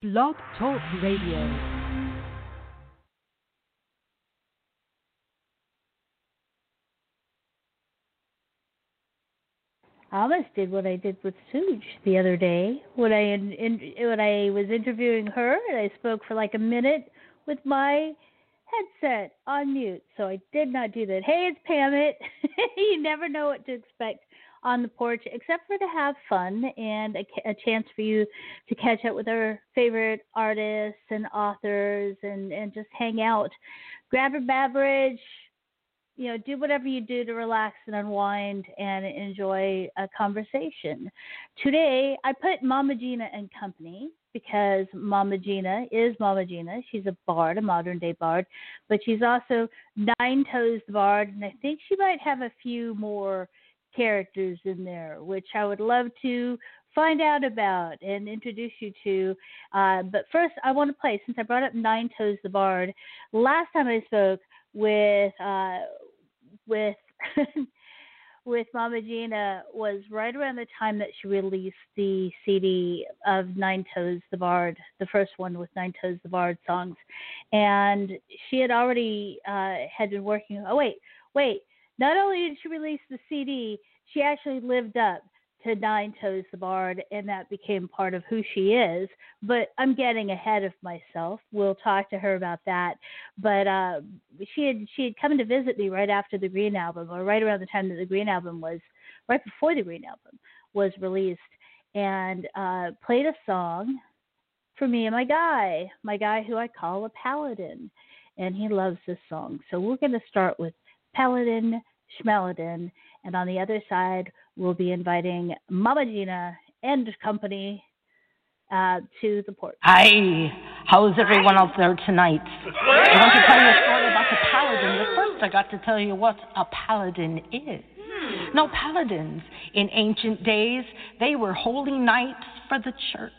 Blog Talk Radio. I almost did what I did with Suge the other day when I in, in, when I was interviewing her and I spoke for like a minute with my headset on mute. So I did not do that. Hey, it's Pam. It you never know what to expect on the porch except for to have fun and a, a chance for you to catch up with our favorite artists and authors and and just hang out. Grab a beverage, you know, do whatever you do to relax and unwind and enjoy a conversation. Today, I put Mama Gina and Company because Mama Gina is Mama Gina. She's a bard, a modern day bard, but she's also Nine Toes the Bard, and I think she might have a few more characters in there, which I would love to find out about and introduce you to. Uh, but first, I want to play, since I brought up Nine Toes the Bard, last time I spoke with uh, with with Mama Gina was right around the time that she released the CD of Nine Toes the Bard, the first one with Nine Toes the Bard songs, and she had already uh, had been working. Oh wait, wait! Not only did she release the CD, she actually lived up to Nine Toes the Bard, and that became part of who she is. But I'm getting ahead of myself. We'll talk to her about that. But uh, she had she had come to visit me right after the Green album, or right around the time that the Green album was, right before the Green album was released, and uh, played a song for me and my guy, my guy who I call a paladin, and he loves this song. So we're going to start with Paladin Schmaladin, and on the other side we'll be inviting Mama Gina and company uh, to the port. Hi, how's everyone out there tonight? I want to tell you a story about the paladin, but first I got to tell you what a paladin is. Now, paladins in ancient days, they were holy knights for the church.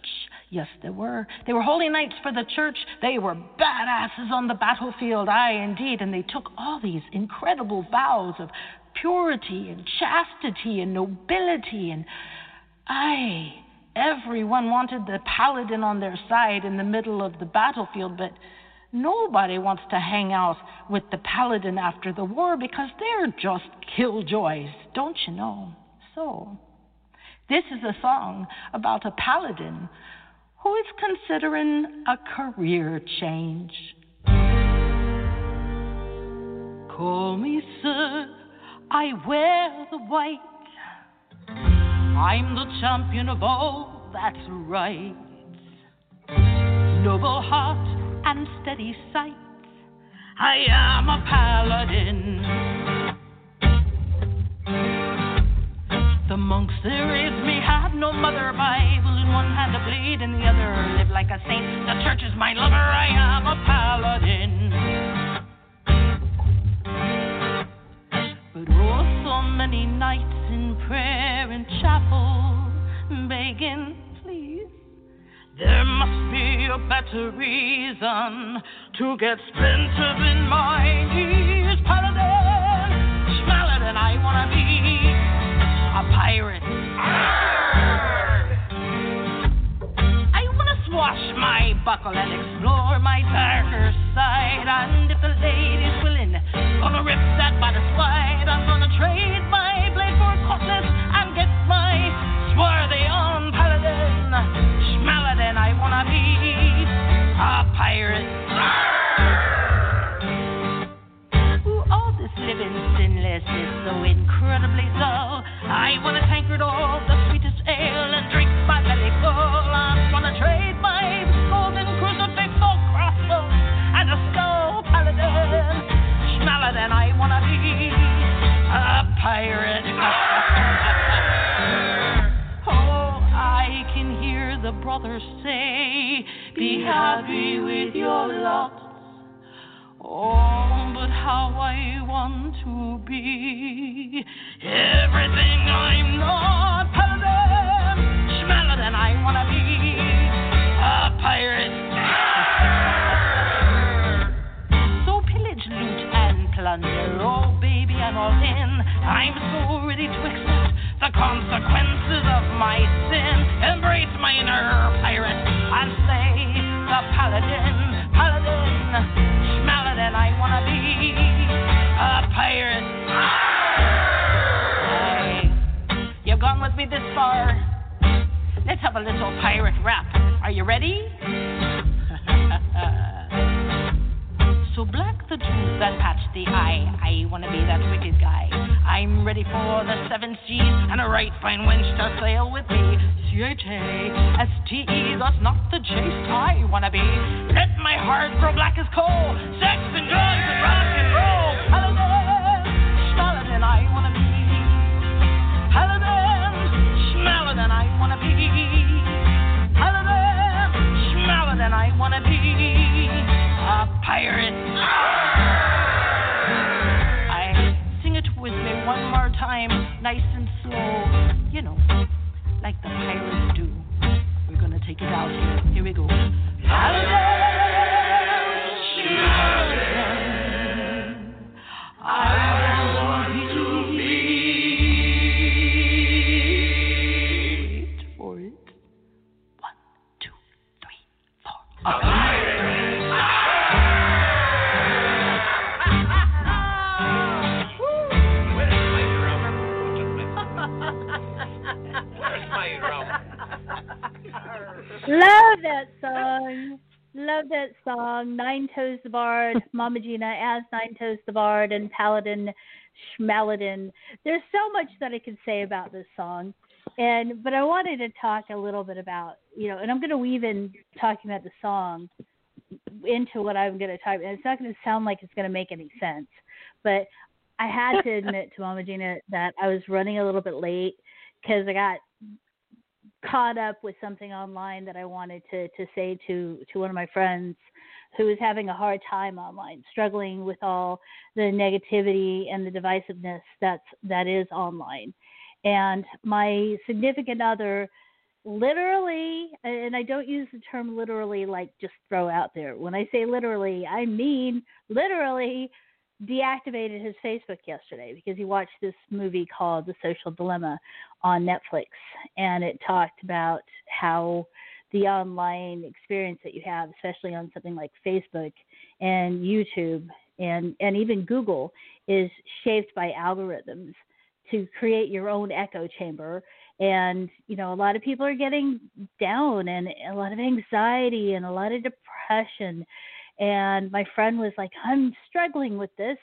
Yes, they were. They were holy knights for the church. They were badasses on the battlefield, aye, indeed. And they took all these incredible vows of purity and chastity and nobility. And aye, everyone wanted the paladin on their side in the middle of the battlefield, but nobody wants to hang out with the paladin after the war because they're just killjoys, don't you know? So, this is a song about a paladin who is considering a career change. Call me sir, I wear the white. I'm the champion of all that's right. Noble heart and steady sight. I am a paladin. The monks there raised me had no mother Bible in one hand a blade in the other live like a saint. The church is my lover, I am a paladin. But oh, so many nights in prayer and chapel, begging, please. There must be a better reason to get spent in my knees. Buckle and explore my darker side. And if the lady's willing, gonna rip that bodice wide. I'm gonna trade my blade for cutlass and get my swarthy on paladin. Schmaladin, I wanna be a pirate. Ooh, all this living sinless is so incredibly dull. I want a tankard of the brothers say, Be happy with your lot. Oh, but how I want to be everything I'm not. Paladin, Schmaladin, I wanna be a pirate. so pillage, loot, and plunder, oh baby, I'm all in. I'm so ready to accept the consequences of my sin. Embrace my inner pirate and say. the paladin, paladin, schmaladin. I wanna be a pirate. Hey, you've gone with me this far. Let's have a little pirate rap. Are you ready? So black the tooth that patch the eye. I wanna be that wicked guy. I'm ready for the seven seas and a right fine wench to sail with me. C H A S T E, that's not the chase I wanna be. Let my heart grow black as coal. Sex and drugs and rock and roll. Paladin, schmaladin, I wanna be. Paladin, schmaladin, I wanna be. Paladin, schmaladin, I wanna be a pirate. I sing it with me one more time, nice and slow, you know, like the pirates do. We're gonna take it out here. Here we go. Schmaladin, I Love that song. Love that song. Nine Toes the Bard, Mama Gina as Nine Toes the Bard, and Paladin Schmaladin. There's so much that I could say about this song. And but I wanted to talk a little bit about, you know, and I'm gonna weave in talking about the song into what I'm gonna talk and it's not gonna sound like it's gonna make any sense. But I had to admit to Mama Gina that I was running a little bit late because I got caught up with something online that I wanted to to say to to one of my friends who is having a hard time online, struggling with all the negativity and the divisiveness that's that is online. And my significant other literally and I don't use the term literally like just throw out there. When I say literally, I mean literally deactivated his Facebook yesterday because he watched this movie called The Social Dilemma on Netflix and it talked about how the online experience that you have, especially on something like Facebook and YouTube and, and even Google, is shaped by algorithms to create your own echo chamber. And, you know, a lot of people are getting down and a lot of anxiety and a lot of depression. And my friend was like, I'm struggling with this.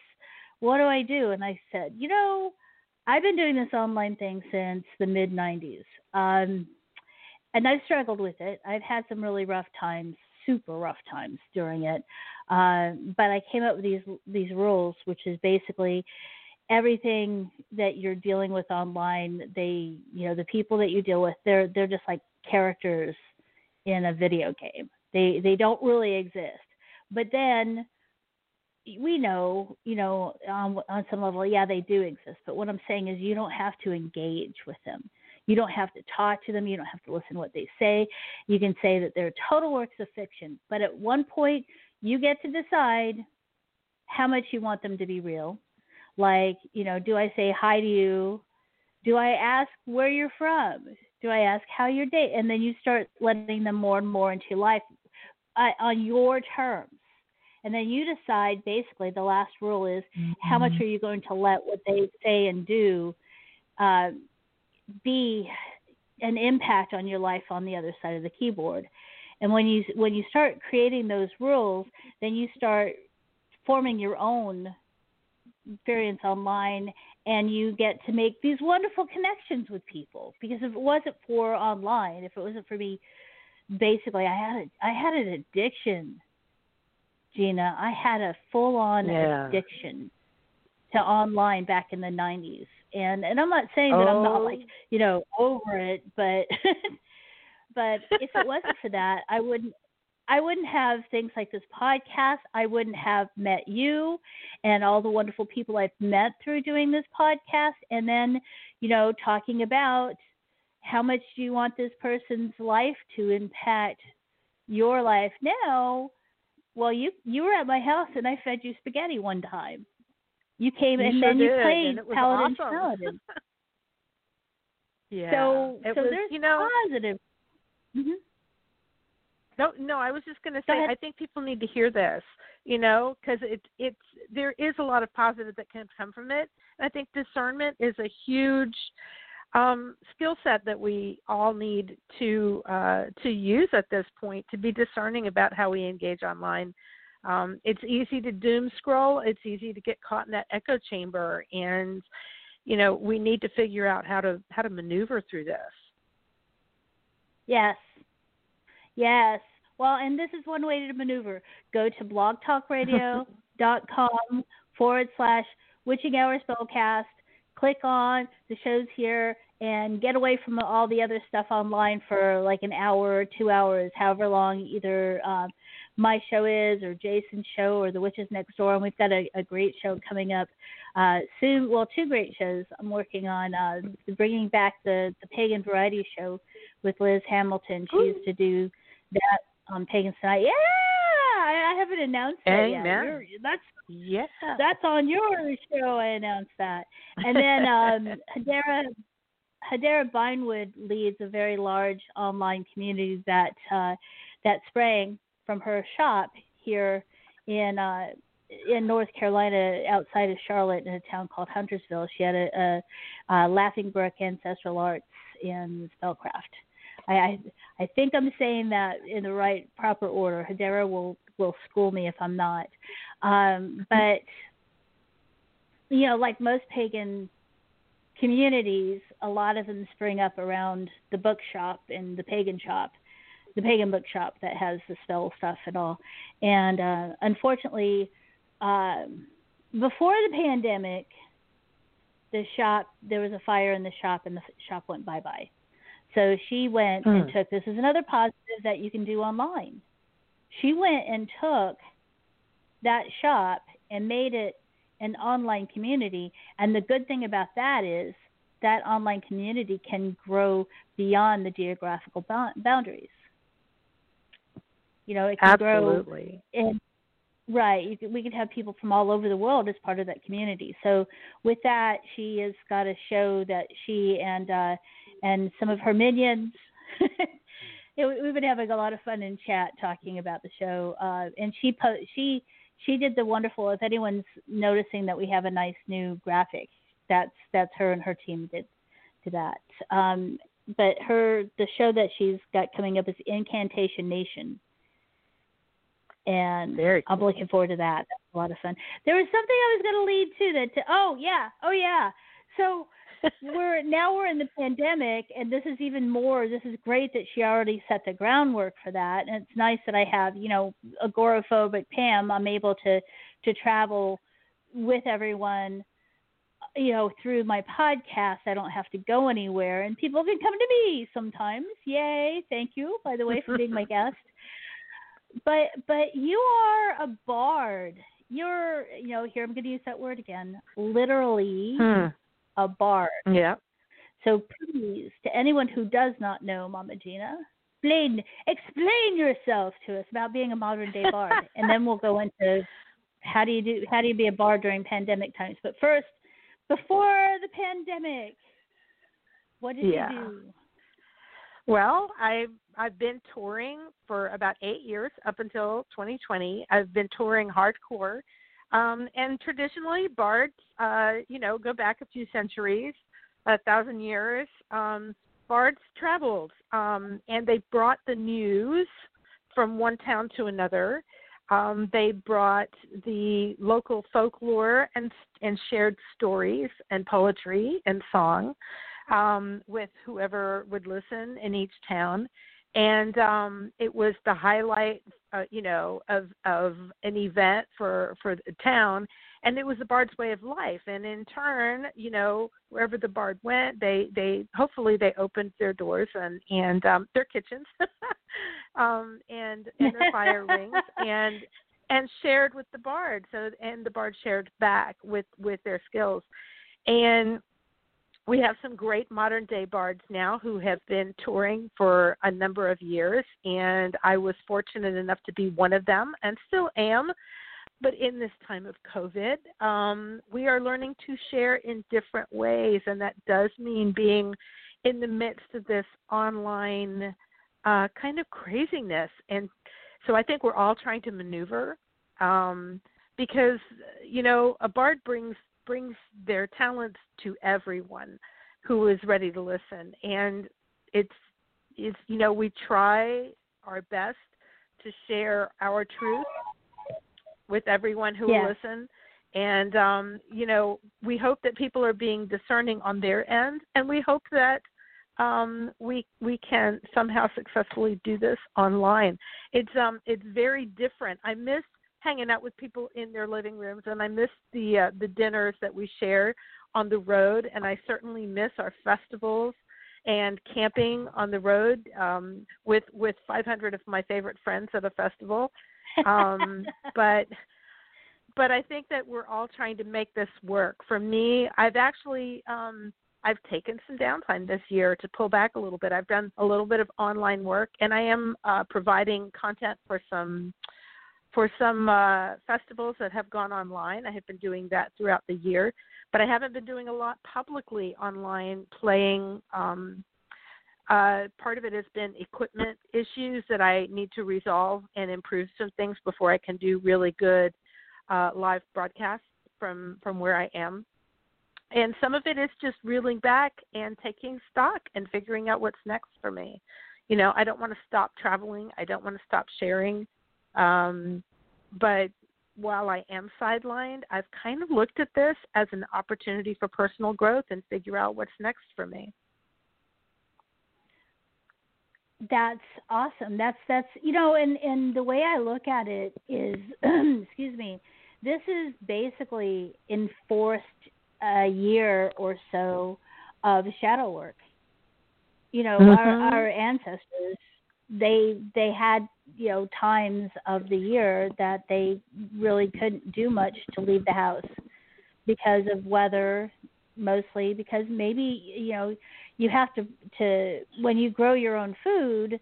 What do I do? And I said, you know, I've been doing this online thing since the mid 90s. Um, and I've struggled with it. I've had some really rough times, super rough times during it. Uh, but I came up with these these rules, which is basically everything that you're dealing with online. They, you know, the people that you deal with, they're they're just like characters in a video game. They they don't really exist. But then we know, you know, um, on, on some level, yeah, they do exist. But what I'm saying is, you don't have to engage with them. You don't have to talk to them. You don't have to listen to what they say. You can say that they're total works of fiction. But at one point, you get to decide how much you want them to be real. Like, you know, do I say hi to you? Do I ask where you're from? Do I ask how your day? And then you start letting them more and more into your life uh, on your terms. And then you decide basically the last rule is mm-hmm. how much are you going to let what they say and do uh, be an impact on your life on the other side of the keyboard. And when you when you start creating those rules then you start forming your own experience online and you get to make these wonderful connections with people. Because if it wasn't for online if it wasn't for me basically i had a, i had an addiction Gina, I had a full on yeah. addiction to online back in the 90s. And and I'm not saying that oh. I'm not like, oh. you know, over it, but but if it wasn't for that, I wouldn't I wouldn't have things like this podcast. I wouldn't have met you and all the wonderful people I've met through doing this podcast and then, you know, talking about how much do you want this person's life to impact your life now well, you you were at my house and I fed you spaghetti one time. You came you and sure then you did, played Paladin awesome. Paladin. yeah. So it so was, there's you know, positive. Mm-hmm. No, no, I was just going to say I think people need to hear this, you know, because it it's there is a lot of positive that can come from it. And I think discernment is a huge um, skill set that we all need to uh, to use at this point to be discerning about how we engage online. Um, it's easy to doom scroll. It's easy to get caught in that echo chamber, and you know we need to figure out how to how to maneuver through this. Yes, yes. Well, and this is one way to maneuver. Go to blogtalkradio.com forward slash witching hour spellcast click on the shows here and get away from all the other stuff online for like an hour or two hours, however long either um, my show is or Jason's show or The Witches Next Door. And we've got a, a great show coming up uh, soon. Well, two great shows I'm working on. Uh, bringing back the the Pagan Variety Show with Liz Hamilton. She Ooh. used to do that on Pagan Tonight. Yeah I, I haven't announced that Amen. yet. You're, that's yeah. That's on your show. I announced that, and then um, Hadera Hadera Binewood leads a very large online community that uh, that sprang from her shop here in uh, in North Carolina, outside of Charlotte, in a town called Huntersville. She had a, a, a Laughing Brook Ancestral Arts in spellcraft. I, I I think I'm saying that in the right proper order. Hadera will will school me if I'm not. Um, but you know, like most pagan communities, a lot of them spring up around the bookshop and the pagan shop, the pagan bookshop that has the spell stuff and all. And uh, unfortunately, uh, before the pandemic, the shop there was a fire in the shop and the shop went bye bye. So she went hmm. and took this is another positive that you can do online. She went and took that shop and made it an online community. And the good thing about that is that online community can grow beyond the geographical boundaries. You know, it can Absolutely. grow in right. Could, we could have people from all over the world as part of that community. So with that, she has got a show that she and uh, and some of her minions. it, we've been having a lot of fun in chat talking about the show. Uh, and she po- she she did the wonderful. If anyone's noticing that we have a nice new graphic, that's that's her and her team did to that. Um, but her the show that she's got coming up is Incantation Nation, and Very cool. I'm looking forward to that. That's a lot of fun. There was something I was going to lead to that. To, oh yeah, oh yeah. So we're now we're in the pandemic, and this is even more. This is great that she already set the groundwork for that, and it's nice that I have you know agoraphobic Pam. I'm able to to travel with everyone you know through my podcast. I don't have to go anywhere. And people can come to me sometimes. Yay. Thank you by the way for being my guest. But but you are a bard. You're you know here i'm going to use that word again literally hmm a bard. Yeah. So please, to anyone who does not know Mama Gina, explain explain yourself to us about being a modern day bard, and then we'll go into how do you do how do you be a bard during pandemic times. But first, before the pandemic, what did yeah. you do? Well, I've I've been touring for about eight years up until 2020. I've been touring hardcore um, and traditionally, bards, uh, you know, go back a few centuries, a thousand years. Um, bards traveled, um, and they brought the news from one town to another. Um, they brought the local folklore and and shared stories and poetry and song um, with whoever would listen in each town and um it was the highlight uh, you know of of an event for for the town. And it was the bard's way of life. And in turn you know wherever the bard went they they hopefully they opened their doors and and um their kitchens um and and their fire rings and and shared with the bard. So and the bard shared back with with their skills. And we have some great modern day bards now who have been touring for a number of years, and I was fortunate enough to be one of them and still am. But in this time of COVID, um, we are learning to share in different ways, and that does mean being in the midst of this online uh, kind of craziness. And so I think we're all trying to maneuver um, because you know a bard brings brings their talents to everyone who is ready to listen, and it's it's you know we try our best to share our truth with everyone who yes. will listen and um you know we hope that people are being discerning on their end and we hope that um, we we can somehow successfully do this online. It's um it's very different. I miss hanging out with people in their living rooms, and I miss the uh, the dinners that we share on the road, and I certainly miss our festivals and camping on the road um, with with 500 of my favorite friends at a festival. Um, but but I think that we're all trying to make this work. For me, I've actually um, I've taken some downtime this year to pull back a little bit. I've done a little bit of online work, and I am uh, providing content for some for some uh, festivals that have gone online. I have been doing that throughout the year, but I haven't been doing a lot publicly online playing. Um, uh, part of it has been equipment issues that I need to resolve and improve some things before I can do really good uh, live broadcasts from from where I am and some of it is just reeling back and taking stock and figuring out what's next for me you know i don't want to stop traveling i don't want to stop sharing um but while i am sidelined i've kind of looked at this as an opportunity for personal growth and figure out what's next for me that's awesome that's that's you know and and the way i look at it is excuse me this is basically enforced a year or so of shadow work. You know, mm-hmm. our our ancestors they they had you know times of the year that they really couldn't do much to leave the house because of weather mostly because maybe you know you have to to when you grow your own food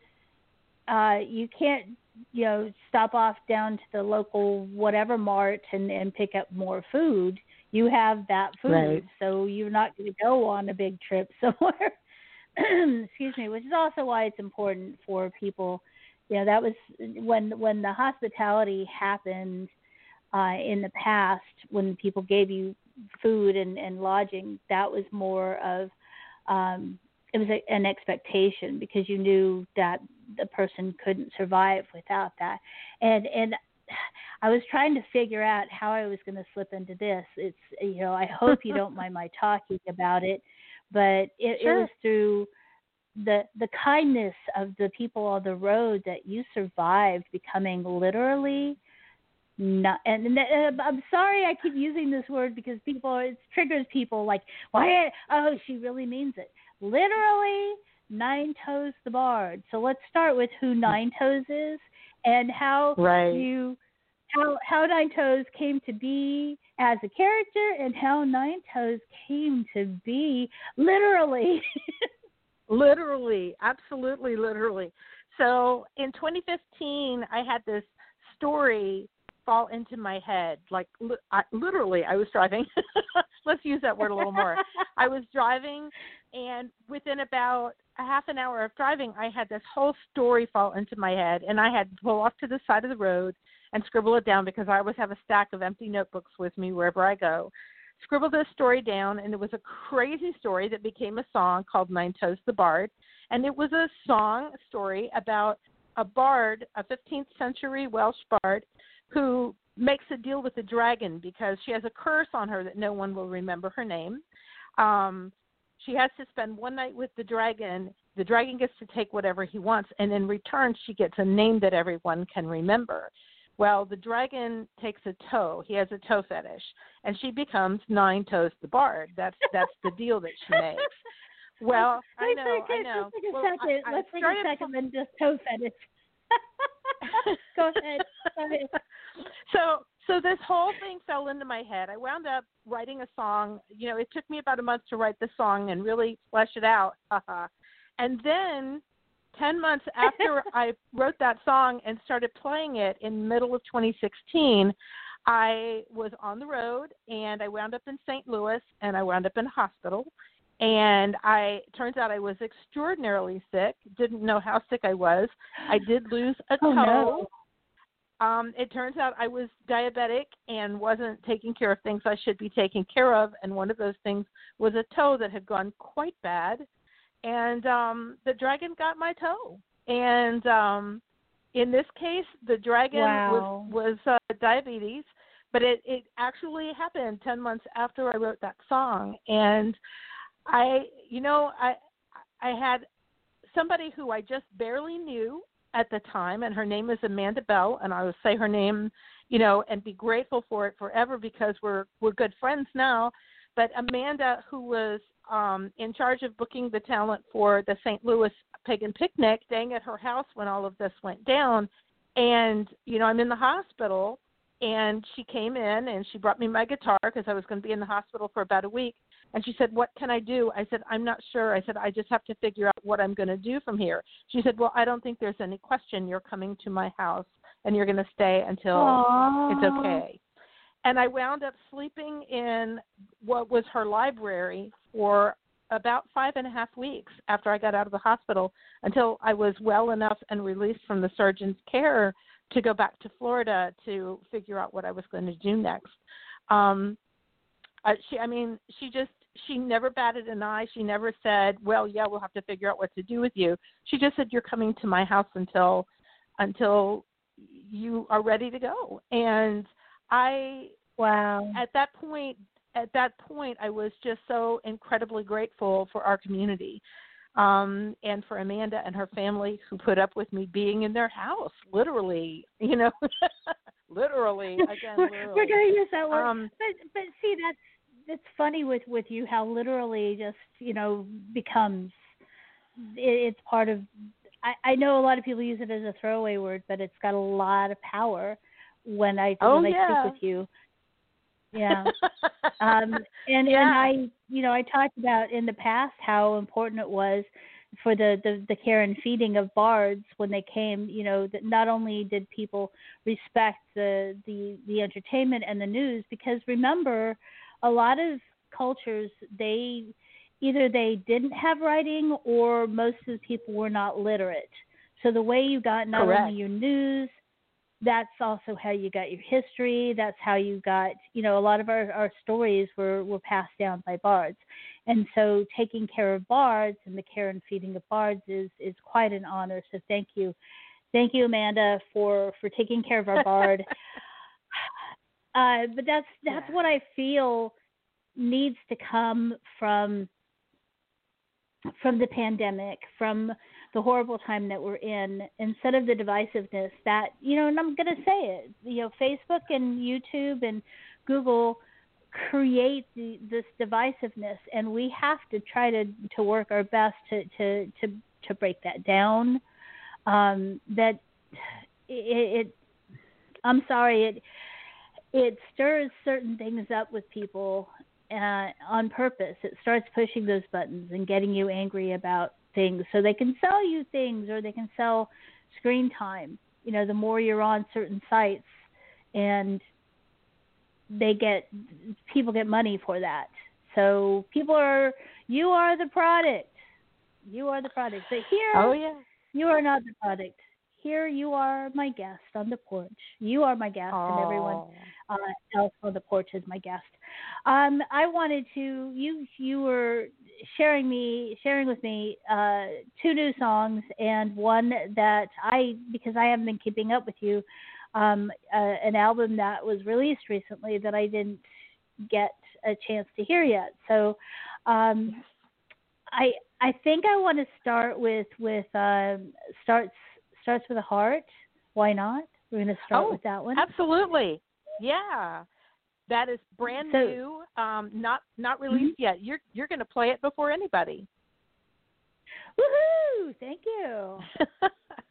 uh you can't you know stop off down to the local whatever mart and and pick up more food you have that food, right. so you're not going to go on a big trip somewhere. Excuse me, which is also why it's important for people. You know, that was when when the hospitality happened uh, in the past, when people gave you food and, and lodging. That was more of um, it was a, an expectation because you knew that the person couldn't survive without that. And and I was trying to figure out how I was going to slip into this. It's you know I hope you don't mind my talking about it, but it, sure. it was through the the kindness of the people on the road that you survived becoming literally not and, and uh, I'm sorry I keep using this word because people it triggers people like why oh she really means it literally nine toes the bard so let's start with who nine toes is and how right. you how how Nine Toes came to be as a character and how Nine Toes came to be literally. literally, absolutely literally. So in 2015, I had this story fall into my head. Like li- I, literally, I was driving. Let's use that word a little more. I was driving, and within about a half an hour of driving, I had this whole story fall into my head, and I had to pull off to the side of the road and scribble it down because I always have a stack of empty notebooks with me wherever I go. Scribbled this story down, and it was a crazy story that became a song called Nine Toes the Bard. And it was a song story about a bard, a 15th century Welsh bard, who makes a deal with the dragon because she has a curse on her that no one will remember her name. Um, she has to spend one night with the dragon. The dragon gets to take whatever he wants, and in return, she gets a name that everyone can remember. Well, the dragon takes a toe. He has a toe fetish, and she becomes Nine Toes the Bard. That's that's the deal that she makes. Well, I know, I know. Let's take a well, second. I, Let's take a second and just toe fetish. Go ahead. Go ahead. So so this whole thing fell into my head. I wound up writing a song. You know, it took me about a month to write the song and really flesh it out. and then 10 months after I wrote that song and started playing it in middle of 2016, I was on the road and I wound up in St. Louis and I wound up in a hospital and I turns out I was extraordinarily sick. Didn't know how sick I was. I did lose a Oh, toe. no. Um, it turns out I was diabetic and wasn't taking care of things I should be taking care of, and one of those things was a toe that had gone quite bad, and um, the dragon got my toe. And um, in this case, the dragon Wow. was was uh, diabetes, but it it actually happened ten months after I wrote that song, and I, you know, I I had somebody who I just barely knew at the time, and her name is Amanda Bell, and I will say her name, you know, and be grateful for it forever because we're we're good friends now. But Amanda, who was um, in charge of booking the talent for the St. Louis Pagan Picnic, staying at her house when all of this went down, and you know, I'm in the hospital, and she came in and she brought me my guitar because I was going to be in the hospital for about a week. And she said, "What can I do?" I said, "I'm not sure." I said, "I just have to figure out what I'm going to do from here." She said, "Well, I don't think there's any question. You're coming to my house and you're going to stay until it's okay." And I wound up sleeping in what was her library for about five and a half weeks after I got out of the hospital until I was well enough and released from the surgeon's care to go back to Florida to figure out what I was going to do next. Um, uh, she, I mean, she just she never batted an eye. She never said, "Well, yeah, we'll have to figure out what to do with you." She just said, "You're coming to my house until until you are ready to go." And I Wow. at that point at that point I was just so incredibly grateful for our community. Um and for Amanda and her family who put up with me being in their house, literally, you know. literally, again, we're, literally. we're gonna use that word. Um, but but see that's that's funny with with you how literally just you know becomes it, it's part of. I, I know a lot of people use it as a throwaway word, but it's got a lot of power when I Oh, when I speak with you. Yeah. um and Yeah. and I you know I talked about in the past how important it was for the, the the care and feeding of bards when they came you know that not only did people respect the the the entertainment and the news because remember a lot of cultures they either they didn't have writing or most of the people were not literate so the way you got not Correct. only your news that's also how you got your history. That's how you got, you know, a lot of our, our stories were, were passed down by bards. And so taking care of bards and the care and feeding of bards is, is quite an honor. So thank you. Thank you, Amanda, for, for taking care of our bard. uh, but that's that's Yeah. what I feel needs to come from from the pandemic, from the horrible time that we're in, instead of the divisiveness that you know, and I'm going to say it, you know, Facebook and YouTube and Google create the, this divisiveness, and we have to try to to work our best to to to to break that down. Um, that it, it, I'm sorry, it it stirs certain things up with people uh, on purpose. It starts pushing those buttons and getting you angry about things so they can sell you things or they can sell screen time. You know, the more you're on certain sites and they get people get money for that. So people are you are the product. You are the product. But here oh yeah. you are not the product. Here you are my guest on the porch. You are my guest and everyone uh, else on the porch is my guest. Um, I wanted to you you were sharing me sharing with me uh, two new songs and one that I because I haven't been keeping up with you um, uh, an album that was released recently that I didn't get a chance to hear yet. So um, I I think I want to start with with um, starts starts with a heart. Why not? We're going to start Oh, with that one. Absolutely. Yeah. That is brand So- new, um, not not released yet. You're you're going to play it before anybody. Woohoo! Thank you.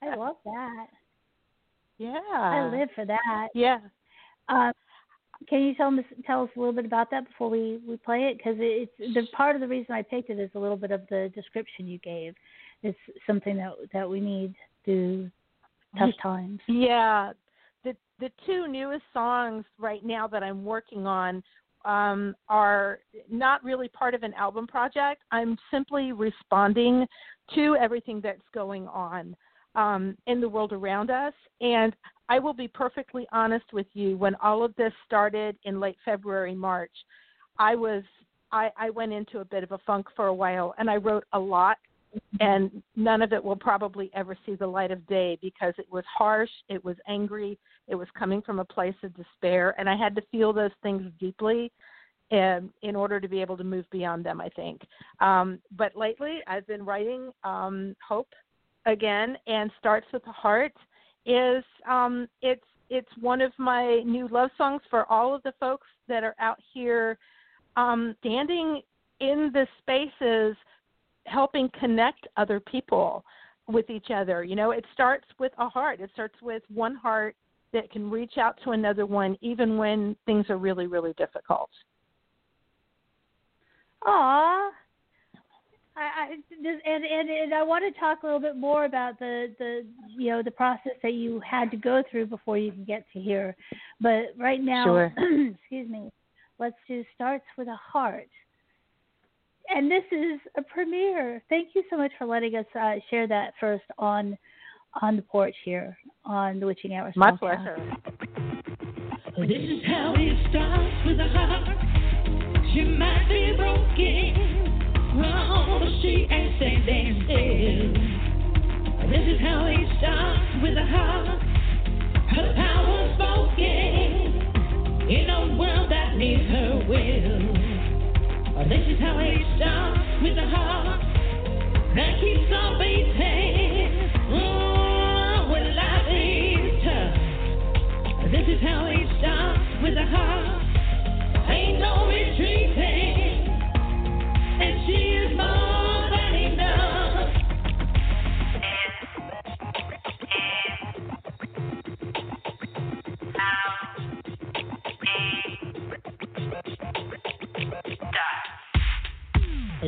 I love that. yeah. I live for that. Yeah. Um, can you tell us tell us a little bit about that before we we play it? Because it's the part of the reason I picked it is a little bit of the description you gave. It's something that that we need through tough times. Yeah. The the two newest songs right now that I'm working on um, are not really part of an album project. I'm simply responding to everything that's going on um, in the world around us. And I will be perfectly honest with you. When all of this started in late February, March, I was I, I went into a bit of a funk for a while, and I wrote a lot and none of it will probably ever see the light of day because it was harsh, it was angry, it was coming from a place of despair, and I had to feel those things deeply and in order to be able to move beyond them, I think. Um, but lately, I've been writing um, Hope again, and Starts with the Heart is um, it's it's one of my new love songs for all of the folks that are out here um, standing in the spaces helping connect other people with each other. You know, it starts with a heart. It starts with one heart that can reach out to another one even when things are really, really difficult. Aw. I, I and, and and I want to talk a little bit more about the the you know the process that you had to go through before you can get to here, but right now, sure. excuse me, let's do starts with a heart and this is a premiere. Thank you so much for letting us uh, share that first on on the porch here on the Witching Hour. My pleasure. This is how it starts with a heart. She might be broken, wrong, but she ain't standing still. This is how it starts with a heart. Her power spoken in a world that needs her will. This is how it starts with a heart that keeps on beating. Oh. This is how it starts with heart. Ain't no retreating. And she is more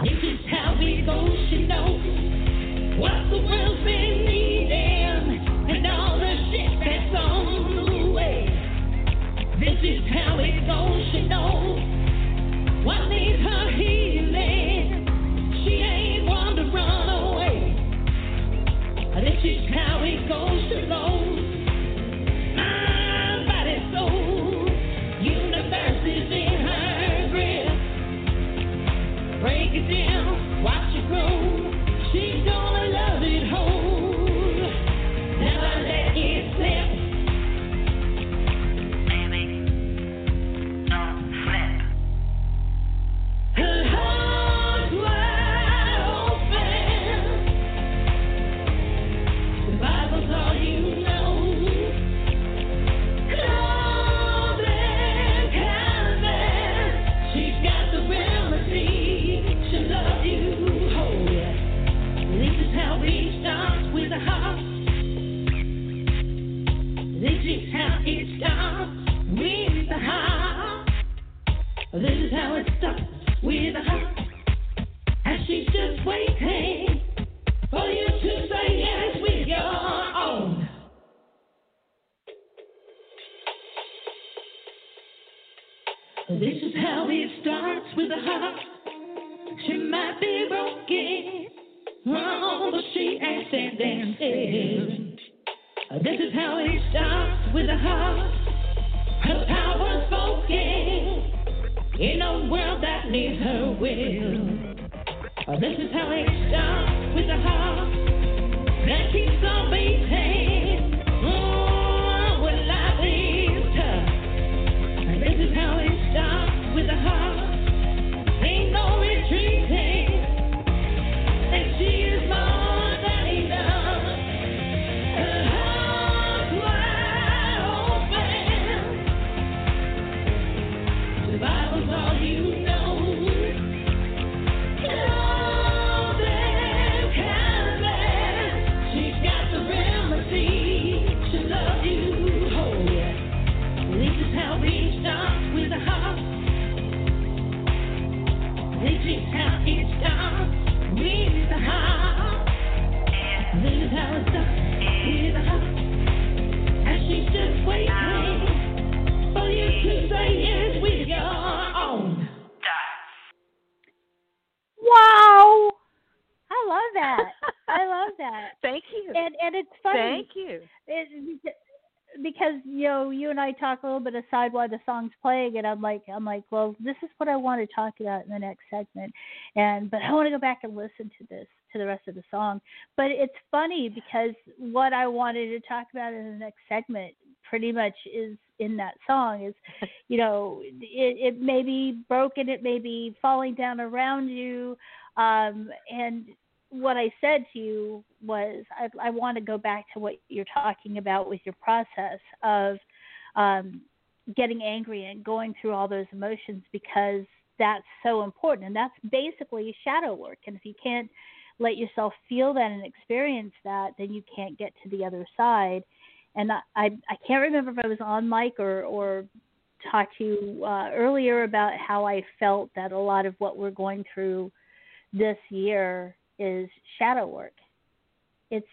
This is how it goes, she knows what the world's been needing talk a little bit aside while the song's playing, and I'm like I'm like, well, this is what I want to talk about in the next segment, and but I want to go back and listen to this to the rest of the song. But it's funny because what I wanted to talk about in the next segment pretty much is in that song is you know it, it may be broken it may be falling down around you um and what I said to you was I, I want to go back to what you're talking about with your process of um, getting angry and going through all those emotions because that's so important. And that's basically shadow work. And if you can't let yourself feel that and experience that, then you can't get to the other side. And I, I, I can't remember if I was on mic or, or talked to you uh, earlier about how I felt that a lot of what we're going through this year is shadow work. It's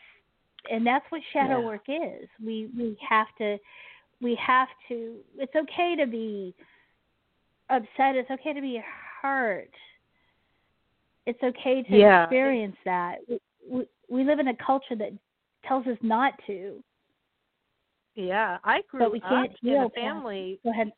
and that's what shadow Yeah. work is. We we have to we have to it's okay to be upset, it's okay to be hurt. It's okay to Yeah. experience that. We, we we live in a culture that tells us not to. Yeah, I grew But we can't up in a family. Go ahead.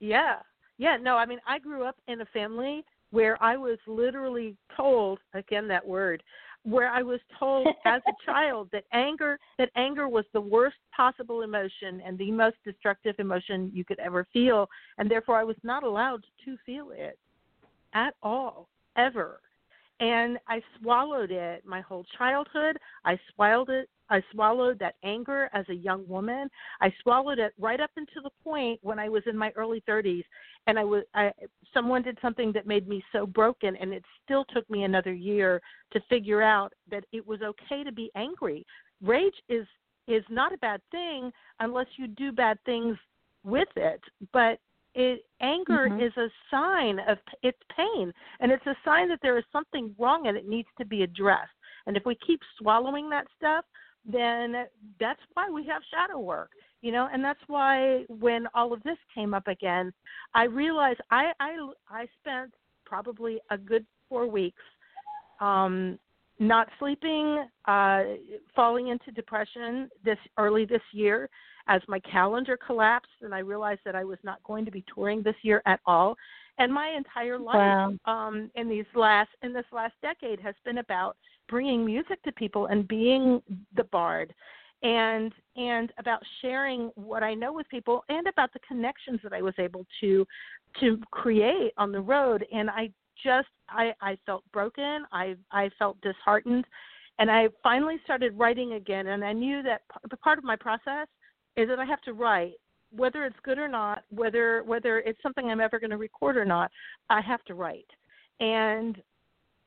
Yeah, yeah. No, I mean, I grew up in a family where I was literally told again that word, where I was told as a child that anger that anger was the worst possible emotion and the most destructive emotion you could ever feel, and therefore I was not allowed to feel it at all ever. And I swallowed it my whole childhood. I swallowed it. I swallowed that anger as a young woman. I swallowed it right up until the point when I was in my early 30s, and I was I, someone did something that made me so broken, and it still took me another year to figure out that it was okay to be angry. Rage is is not a bad thing unless you do bad things with it, but it anger Mhm. is a sign of it's pain and it's a sign that there is something wrong and it needs to be addressed and if we keep swallowing that stuff then that's why we have shadow work you know and that's why when all of this came up again i realized i i i spent probably a good 4 weeks um not sleeping uh falling into depression this early this year as my calendar collapsed and I realized that I was not going to be touring this year at all. And my entire life Wow. um in these last in this last decade has been about bringing music to people and being the bard and and about sharing what I know with people and about the connections that I was able to to create on the road and I just I I felt broken. I I felt disheartened and I finally started writing again and I knew that p- part of my process is that I have to write whether it's good or not, whether whether it's something I'm ever going to record or not, I have to write. And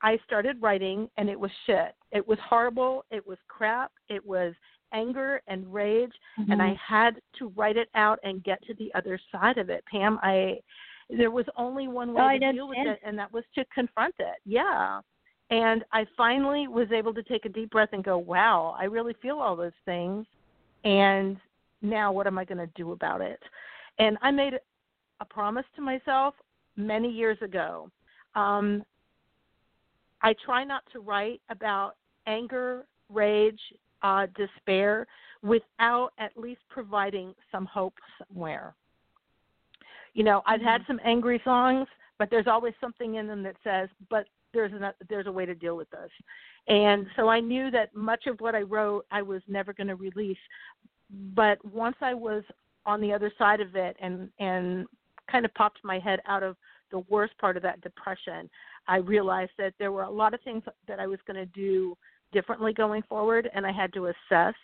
I started writing and it was shit. It was horrible, it was crap, it was anger and rage and I had to write it out and get to the other side of it. Pam, I there was only one way Oh, to deal with it and that was to confront it. Yeah. And I finally was able to take a deep breath and go, "Wow, I really feel all those things." And now what am I going to do about it? And I made a promise to myself many years ago. Um, I try not to write about anger, rage, uh, despair without at least providing some hope somewhere. You know, I've had some angry songs, but there's always something in them that says, "But there's a there's a way to deal with this." And so I knew that much of what I wrote I was never going to release. But once I was on the other side of it and and kind of popped my head out of the worst part of that depression, I realized that there were a lot of things that I was going to do differently going forward, and I had to assess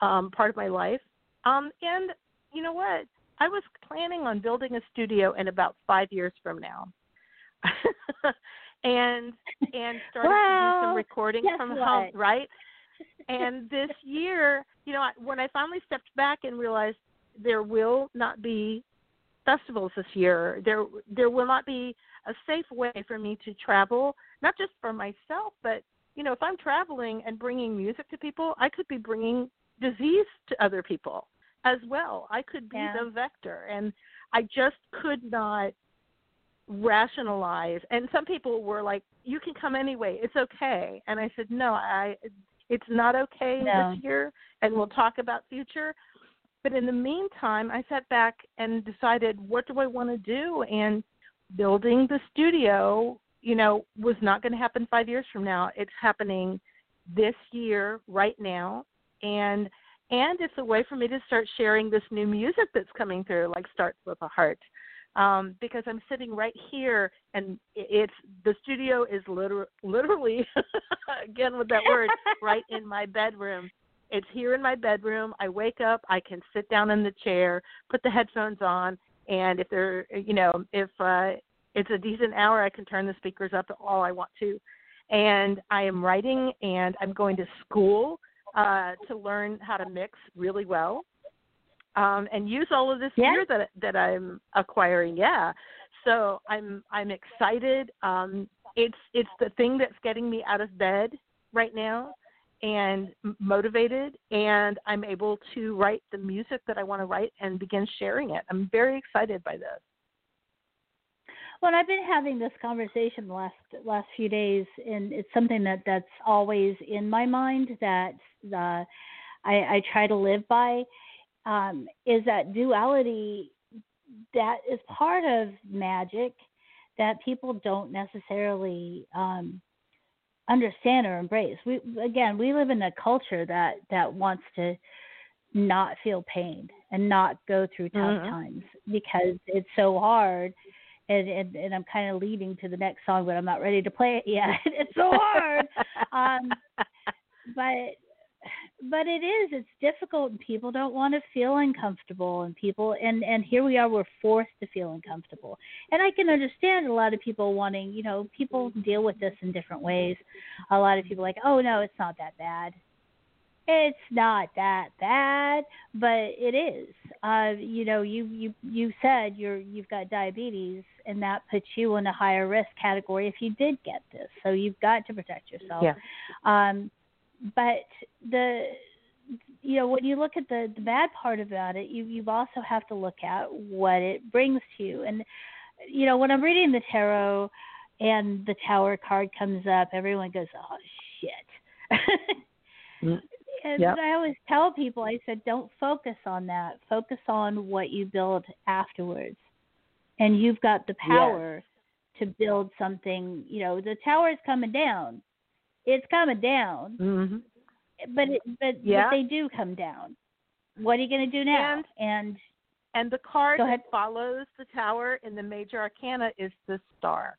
um, part of my life. Um, and you know what? I was planning on building a studio in about five years from now, and and starting to do some recording from what? home, right? and this year, you know, I- when I finally stepped back and realized there will not be festivals this year, there there will not be a safe way for me to travel, not just for myself, but you know, if I'm traveling and bringing music to people, I could be bringing disease to other people as well. I could be Yeah. the vector, and I just could not rationalize. And some people were like, "You can come anyway. It's okay." And I said, "No, I It's not okay No. this year, and we'll talk about future. But in the meantime, I sat back and decided, what do I want to do? And building the studio, you know, was not going to happen five years from now. It's happening this year, right now, and and it's a way for me to start sharing this new music that's coming through, like starts with a heart. Um, because I'm sitting right here, and it's the studio is liter- literally, again with that word, right in my bedroom. It's here in my bedroom. I wake up, I can sit down in the chair, put the headphones on, and if they're, you know, if uh, it's a decent hour, I can turn the speakers up to all I want to. And I am writing, and I'm going to school uh, to learn how to mix really well, um, and use all of this Yeah. gear that that I'm acquiring. Yeah, so I'm I'm excited. Um, it's it's the thing that's getting me out of bed right now and motivated and I'm able to write the music that I want to write and begin sharing it. I'm very excited by this. Well, I've been having this conversation the last last few days, and it's something that that's always in my mind that uh, I, I try to live by. Um, is that duality that is part of magic that people don't necessarily um, understand or embrace. We again, we live in a culture that that wants to not feel pain and not go through tough Mhm. times because it's so hard and, and and I'm kind of leading to the next song, but I'm not ready to play it yet. it's so hard, um, but but it is. It's difficult, and people don't want to feel uncomfortable, and people and and here we are. We're forced to feel uncomfortable, and I can understand a lot of people wanting. You know, people deal with this in different ways. A lot of people like, oh no, it's not that bad. It's not that bad, but it is. Uh, you know, you you you said you're you've got diabetes, and that puts you in a higher risk category if you did get this. So you've got to protect yourself. Yeah. Um, but the you know when you look at the the bad part about it, you you also have to look at what it brings to you. And you know when I'm reading the tarot and the Tower card comes up, everyone goes, "Oh shit." Mm. And Yep. I always tell people, I said, don't focus on that. Focus on what you build afterwards. And you've got the power to build something. You know, the tower is coming down. It's coming down, hmm but it, but, Yeah. but they do come down. What are you going to do now? And- and And the card that follows the tower in the major arcana is the star.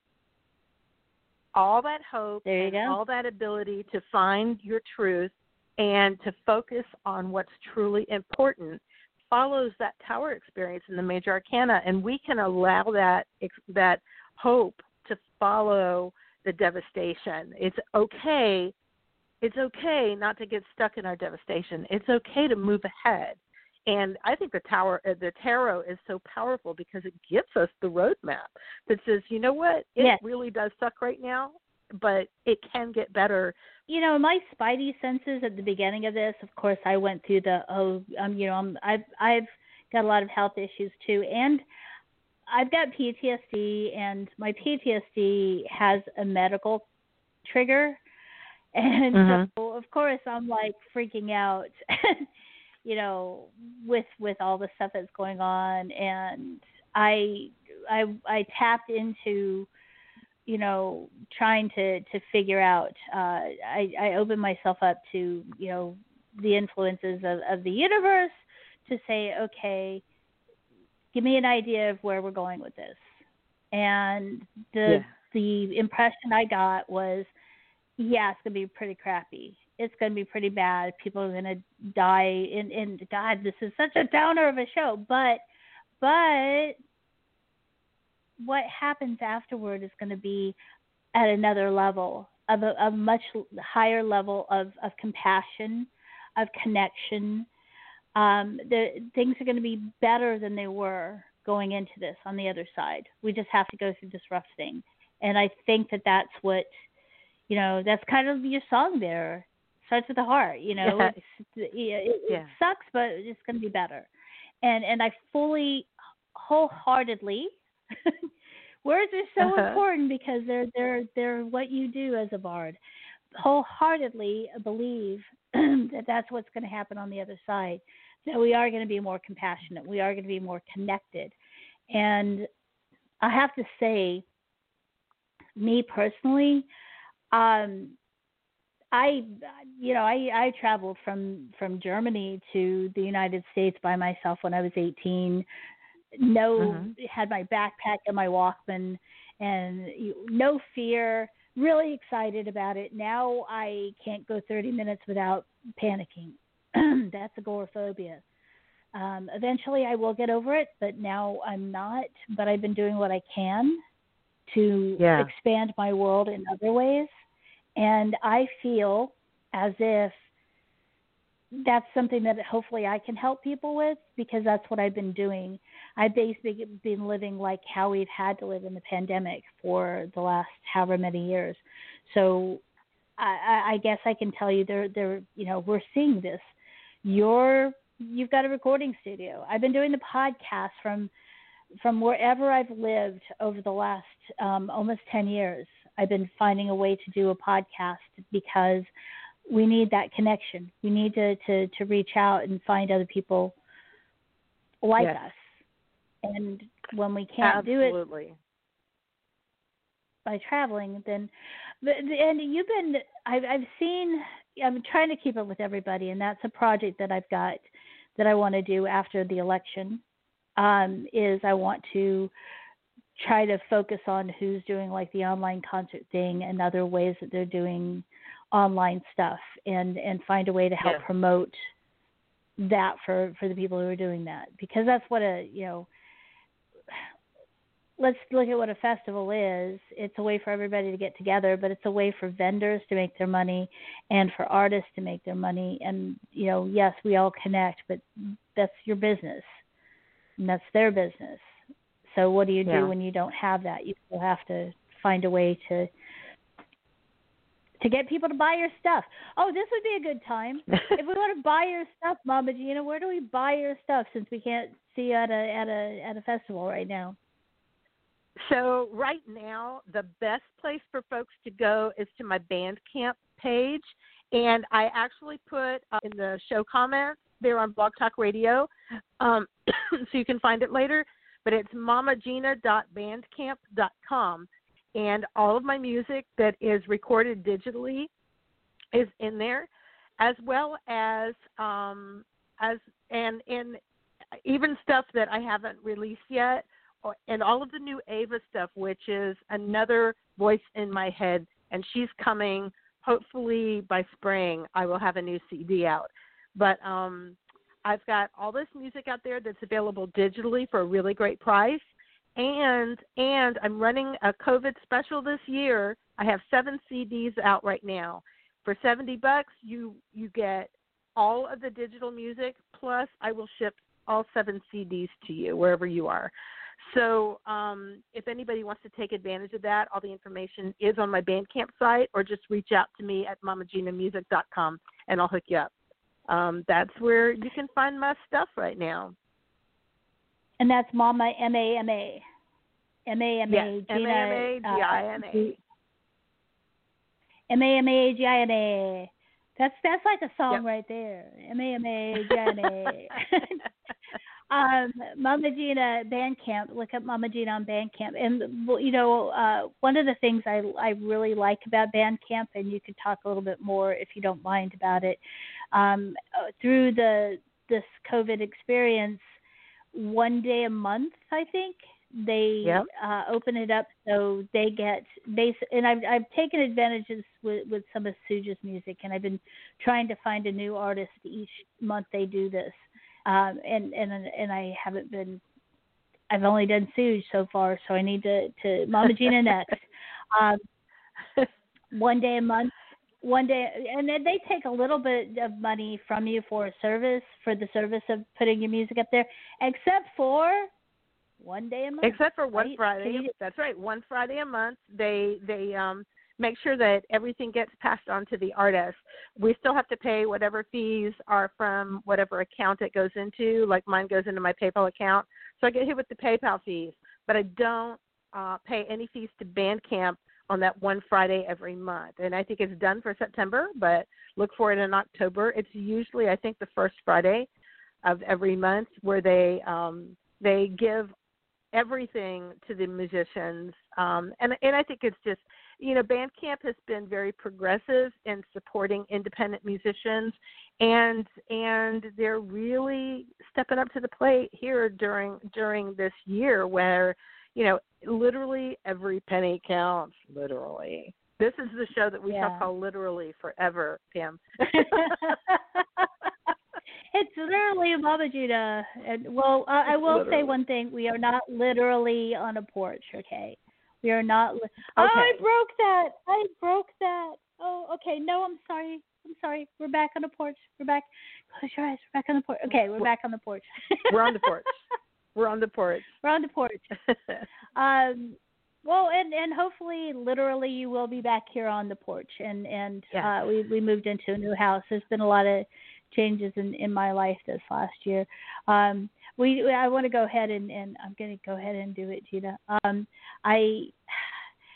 All that hope There and all that ability to find your truth and to focus on what's truly important follows that tower experience in the major arcana and we can allow that that hope to follow the devastation. It's okay it's okay not to get stuck in our devastation. It's okay to move ahead. And I think the tower, uh, the tarot is so powerful because it gives us the roadmap that says, you know what, it Yes. really does suck right now, but it can get better. you know my spidey senses at the beginning of this of course i went through the oh um you know I'm, i've i've got a lot of health issues too and i've got ptsd and my ptsd has a medical trigger and Mhm. so of course i'm like freaking out you know with with all the stuff that's going on and i i i tapped into you know trying to to figure out uh i i opened myself up to you know the influences of of the universe to say okay give me an idea of where we're going with this and the Yeah. the impression i got was yeah it's going to be pretty crappy it's going to be pretty bad people are going to die and and god this is such a downer of a show but but what happens afterward is going to be at another level of a, a much higher level of, of compassion, of connection. Um, the things are going to be better than they were going into this on the other side. We just have to go through this rough thing, and I think that that's what you know. That's kind of your song there. Starts with the heart, you know. Yeah. It, it, Yeah. it sucks, but it's going to be better. And and I fully, wholeheartedly words are so Uh-huh. important because they're they're they're what you do as a bard wholeheartedly believe that that's what's going to happen on the other side. That we are going to be more compassionate. We are going to be more connected. And I have to say, me personally, um, I, you know, I I traveled from from Germany to the United States by myself when I was 18. No, Mhm. had my backpack and my Walkman, and no fear. Really excited about it. Now I can't go 30 minutes without panicking. That's agoraphobia. Um, eventually, I will get over it, but now I'm not. But I've been doing what I can to Yeah. expand my world in other ways. And I feel as if that's something that hopefully I can help people with because that's what I've been doing. I've basically been living like how we've had to live in the pandemic for the last however many years. So I, I- I guess I can tell you there, there, you know, we're seeing this. You're, you've got a recording studio. I've been doing the podcast from from wherever I've lived over the last um, almost 10 years, I've been finding a way to do a podcast because we need that connection. We need to, to, to reach out and find other people like Yes. us. And when we can't do it by traveling, then and you've been I've I've seen I'm trying to keep up with everybody, and that's a project that I've got that I want to do after the election. Um, is I want to try to focus on who's doing like the online concert thing and other ways that they're doing online stuff, and and find a way to help Yeah. promote that for for the people who are doing that because that's what a you know let's look at what a festival is. It's a way for everybody to get together, but it's a way for vendors to make their money and for artists to make their money. And, you know, yes, we all connect, but that's your business and that's their business. So what do you do Yeah. when you don't have that? You still have to find a way to to get people to buy your stuff. Oh, this would be a good time. if we want to buy your stuff, Mama Gina, where do we buy your stuff since we can't see you at a at a at a festival right now? So right now, the best place for folks to go is to my Bandcamp page, and I actually put uh, in the show comments there on Blog Talk Radio, um, so you can find it later. But it's mamagina.bandcamp.com, and all of my music that is recorded digitally is in there, as well as um, as and and even stuff that I haven't released yet and all of the new Ava stuff, which is another voice in my head, and she's coming. Hopefully by spring, I will have a new CD out. But um, I've got all this music out there that's available digitally for a really great price, and and I'm running a COVID special this year. I have seven CDs out right now. For seventy bucks, you you get all of the digital music plus I will ship all seven CDs to you wherever you are. So um, if anybody wants to take advantage of that, all the information is on my Bandcamp site, or just reach out to me at mamaginamusic.com and I'll hook you up. Um, that's where you can find my stuff right now. And that's Mama M A M A. M A M A M A M A G I N A. M A M A G I N A. That's that's like a song Yep. right there. M A M A G I N A. um, Mama Gina Bandcamp. Look up Mama Gina on Bandcamp. And well, you know, uh, one of the things I I really like about Bandcamp, and you could talk a little bit more if you don't mind about it. Um, uh, through the this COVID experience, one day a month, I think they Yep. uh, open it up so they get base. And I've I've taken advantages with with some of Sooj's music, and I've been trying to find a new artist each month they do this. Um, and and and I haven't been. I've only done Sooj so far, so I need to to Mama Gina next. Um, one day a month one day and then they take a little bit of money from you for a service for the service of putting your music up there except for one day a month Except for one right? Friday. That's right. One Friday a month. They they um make sure that everything gets passed on to the artist. We still have to pay whatever fees are from whatever account it goes into. Like mine goes into my PayPal account, so I get hit with the PayPal fees. But I don't uh, pay any fees to Bandcamp on that one Friday every month. And I think it's done for September, but look for it in October. It's usually I think the first Friday of every month where they um they give everything to the musicians um and and I think it's just you know Bandcamp has been very progressive in supporting independent musicians and and they're really stepping up to the plate here during during this year where you know literally every penny counts literally this is the show that we Yeah. shall call literally forever pam it's literally Mama Gina. And well, I, I will Literally. say one thing: we are not literally on a porch. Okay, we are not. Li- Oh, I broke that. I broke that. Oh, okay. No, I'm sorry. I'm sorry. We're back on the porch. We're back. Close your eyes. We're back on the porch. Okay, we're back on the porch. we're on the porch we're on the porch we're on the porch. Um, well, and and hopefully, literally, you will be back here on the porch. And and Yeah. uh, we we moved into a new house. There's been a lot of changes in in my life this last year. Um, we I want to go ahead and and I'm going to go ahead and do it, Gina. Um, I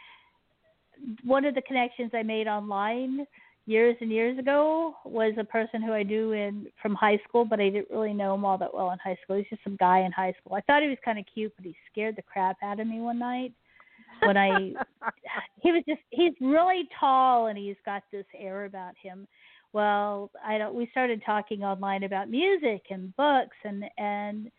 one of the connections I made online years and years ago was a person who I knew in from high school, but I didn't really know him all that well in high school. He's just some guy in high school. I thought he was kind of cute, but he scared the crap out of me one night when I he was just he's really tall and he's got this air about him. Well, I don't we started talking online about music and books and and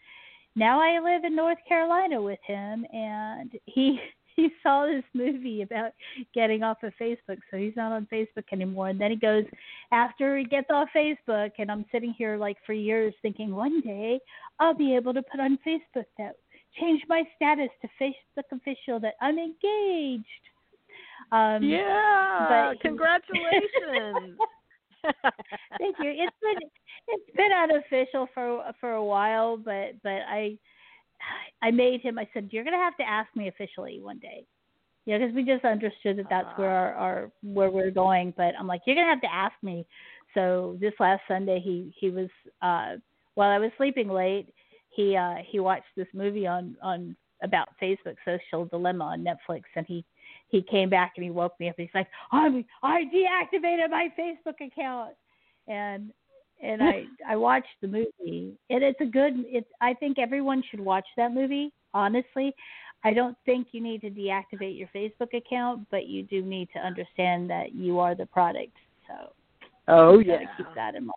now I live in North Carolina with him and he he saw this movie about getting off of Facebook, so he's not on Facebook anymore. And then he goes after he gets off Facebook and I'm sitting here like for years thinking one day I'll be able to put on Facebook that change my status to Facebook official that I'm engaged. Um yeah but congratulations Thank you. It's been it's been unofficial for for a while, but but I I made him. I said you're gonna have to ask me officially one day. Yeah, because we just understood that that's where our, our where we're going. But I'm like, you're gonna have to ask me. So this last Sunday, he he was uh while I was sleeping late, he uh he watched this movie on on about Facebook social dilemma on Netflix, and he he came back and he woke me up. And He's like, I'm, I deactivated my Facebook account, and and I I watched the movie, and it's a good. It's I think everyone should watch that movie. Honestly, I don't think you need to deactivate your Facebook account, but you do need to understand that you are the product. So oh you yeah keep that in mind.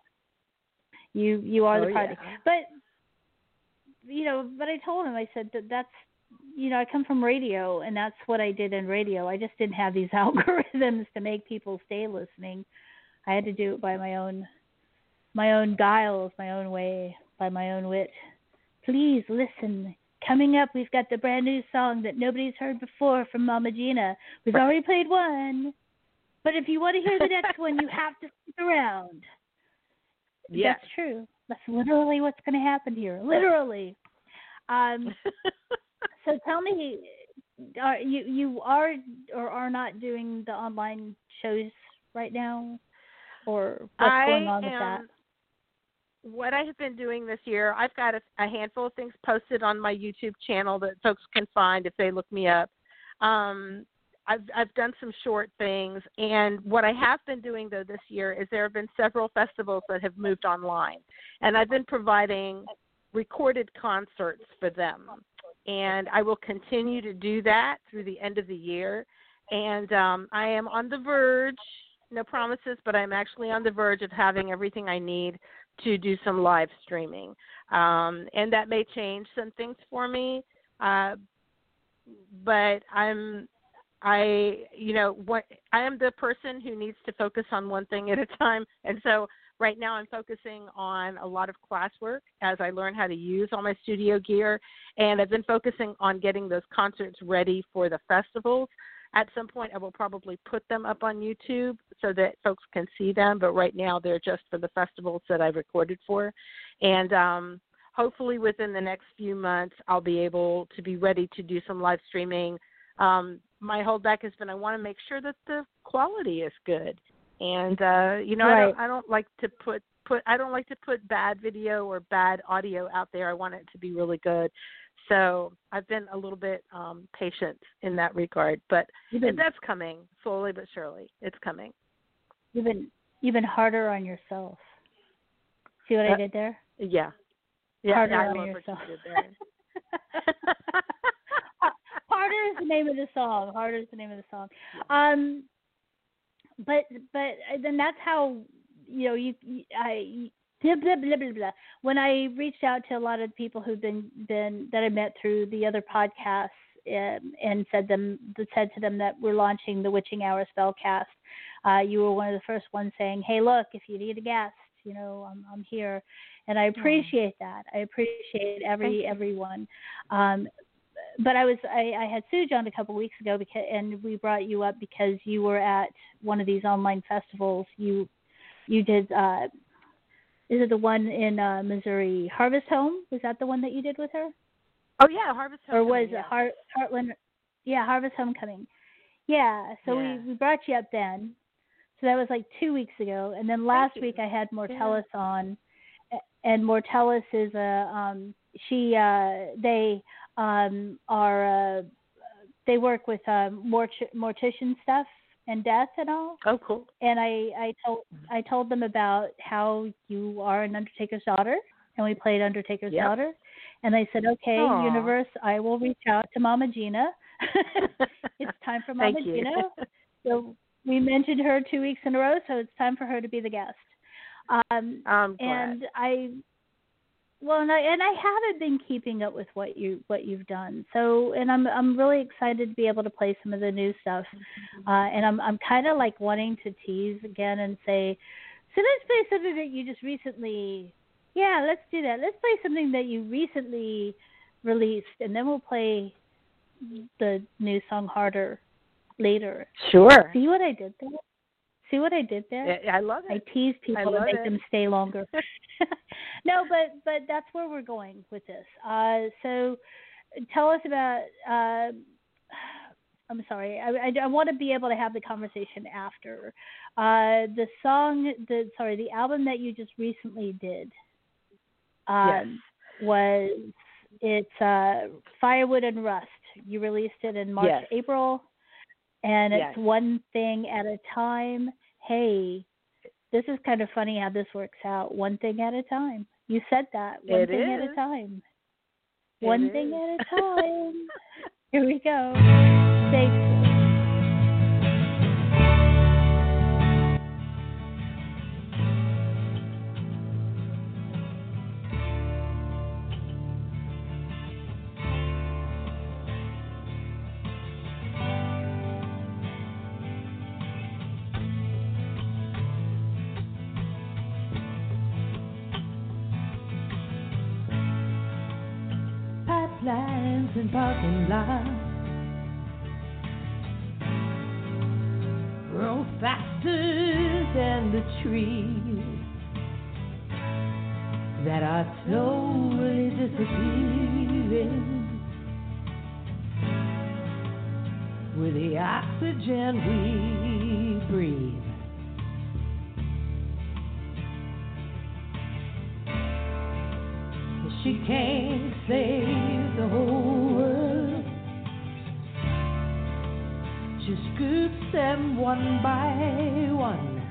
You you are Oh, the product, yeah. but you know. But I told him I said that that's you know I come from radio and that's what I did in radio. I just didn't have these algorithms to make people stay listening. I had to do it by my own my own guiles, my own way, by my own wit. Please listen. Coming up, we've got the brand new song that nobody's heard before from Mama Gina. We've already played one, but if you want to hear the next one, you have to stick around. Yes. That's true. That's literally what's going to happen here. Literally. Um, so tell me, are you you are or are not doing the online shows right now, or what's I going on with that? What I have been doing this year, I've got a, a handful of things posted on my YouTube channel that folks can find if they look me up. Um, I've I've done some short things, and what I have been doing though this year is there have been several festivals that have moved online, and I've been providing recorded concerts for them, and I will continue to do that through the end of the year. And um, I am on the verge, no promises, but I'm actually on the verge of having everything I need to do some live streaming, um, and that may change some things for me. Uh, but I'm I you know what I am the person who needs to focus on one thing at a time and so right now I'm focusing on a lot of classwork as I learn how to use all my studio gear and I've been focusing on getting those concerts ready for the festivals. At some point I will probably put them up on YouTube so that folks can see them, but right now they're just for the festivals that I've recorded for. And um hopefully within the next few months I'll be able to be ready to do some live streaming. Um, my holdback has been I want to make sure that the quality is good, and uh, you know I don't I don't like to put put I don't like to put bad video or bad audio out there. I want it to be really good. So I've been a little bit um patient in that regard, but been, that's coming slowly but surely. It's coming. you've been you've been harder on yourself. See what I Uh, did there? Yeah. Yeah, Harder I on yourself. you. Harder is the name of the song. Harder is the name of the song. Um, but but then that's how you know you, I blah, blah blah blah blah. When I reached out to a lot of people who've been been that I met through the other podcasts um, and said them said to them that we're launching the Witching Hour Spellcast. Uh, you were one of the first ones saying, "Hey, look, if you need a guest, you know, I'm I'm here," and I appreciate that. I appreciate every everyone. Um, but I was I, I had Sooj on a couple weeks ago because and we brought you up because you were at one of these online festivals. You you did uh is it the one in uh Missouri Harvest Home? Was that the one that you did with her? oh yeah, Harvest or was Homecoming, it yeah. Heart, Heartland? Yeah, Harvest Homecoming. Yeah, so Yeah. we we brought you up then. So that was like two weeks ago, and then last week I had Mortellus on, and Mortellus is a um she uh they um are uh they work with um mort- mortician stuff and death and all Oh cool. and I I told I told them about how you are an Undertaker's daughter, and we played Undertaker's Yep. daughter, and they said, okay, Aw. universe, I will reach out to Mama Gina. it's time for Mama. Gina. So we mentioned her two weeks in a row, so it's time for her to be the guest. Um, and I well and I and I haven't been keeping up with what you what you've done. So and I'm I'm really excited to be able to play some of the new stuff. Uh and I'm I'm kind of like wanting to tease again and say so let's play something that you just recently yeah, let's do that. Let's play something that you recently released and then we'll play the new song harder later. sure. See what I did there? See what I did there? I love I tease people to make it. them stay longer. no, but but that's where we're going with this. Uh, so tell us about. Uh, I'm sorry. I, I, I want to be able to have the conversation after uh, the song. The sorry, the album that you just recently did. Um, Was it's uh, Firewood and Rust. You released it in March, Yes. April, and it's Yes. one thing at a time. Hey, this is kind of funny how this works out. One thing at a time. You said that. One It thing at a time. It One is. thing at a time. Here we go. Thanks. And parking lots grow faster than the trees that are slowly disappearing with the oxygen we breathe. She can't save the whole She scoops them one by one,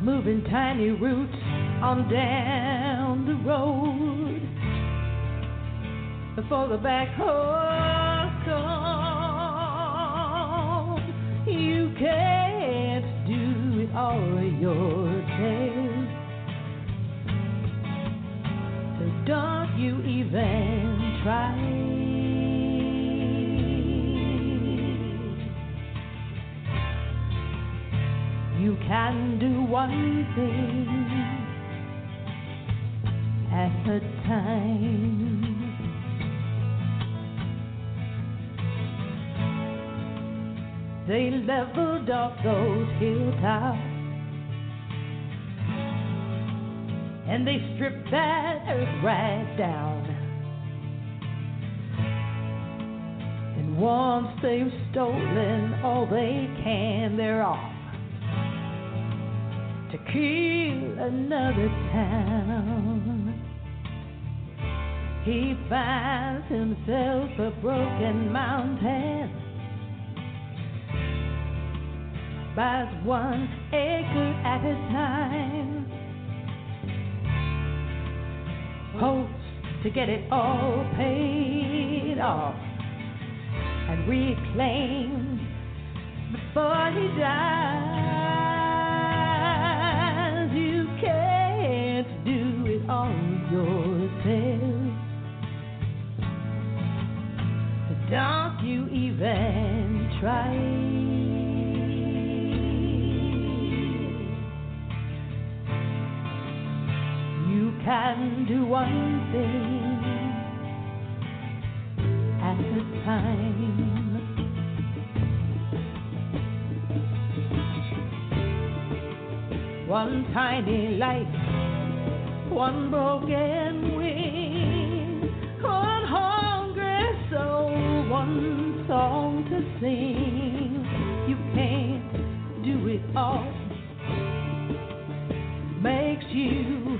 moving tiny roots on down the road before the back backhoe comes. You can't do it all yourself. So don't you even try. You can do one thing at a time. They leveled off those hilltops and they stripped that earth right down. And once they've stolen all they can, they're off to kill another town. he finds himself a broken mountain. Buys one acre at a time. Hopes to get it all paid off and reclaimed before he dies. All yourself. Don't you even try. You can do one thing at a time. One tiny light, one broken wing, one hungry soul, one song to sing. You can't do it all. Makes you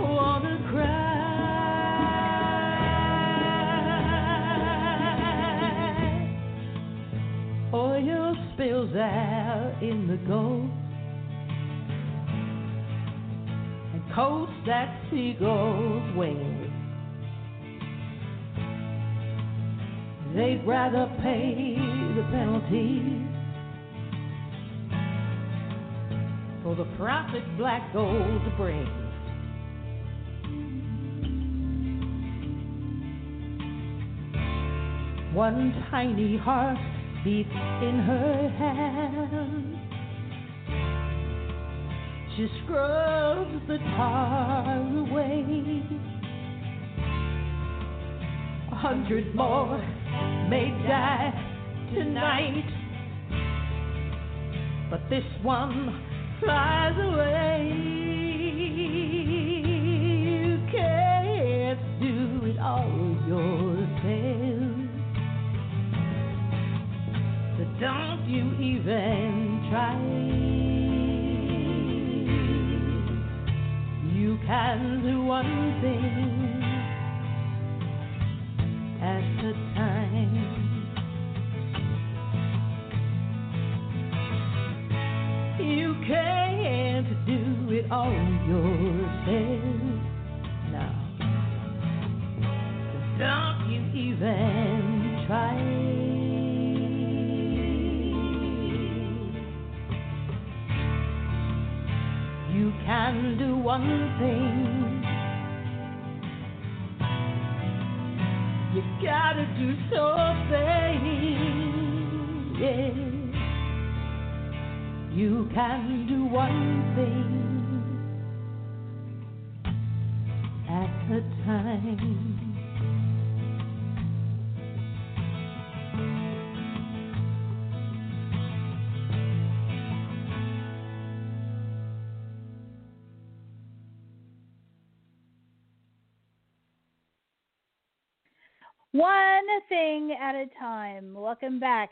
wanna cry. Oil spills out in the Gulf coats that seagulls wear. They'd rather pay the penalty for the profit black gold brings. One tiny heart beats in her hand. She scrubs the tar away. A hundred more may die tonight, but this one flies away. You can't do it all yourself. So don't you even try. You can do one thing at a time. You can't do it all yourself now. Don't you even try. You can do one thing. You gotta do something. Yeah. You can do one thing at a time. One thing at a time. Welcome back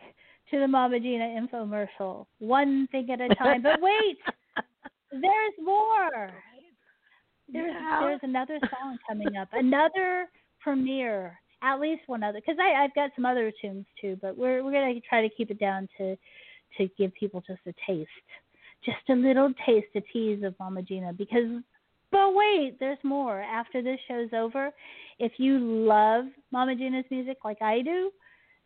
to the Mama Gina infomercial. One thing at a time. But wait, there's more. There's Yeah. there's another song coming up. Another premiere. At least one other. Because I I've got some other tunes too. But we're we're gonna try to keep it down to to give people just a taste, just a little taste, a tease of Mama Gina. Because but wait, there's more. After this show's over, if you love Mama Gina's music like I do,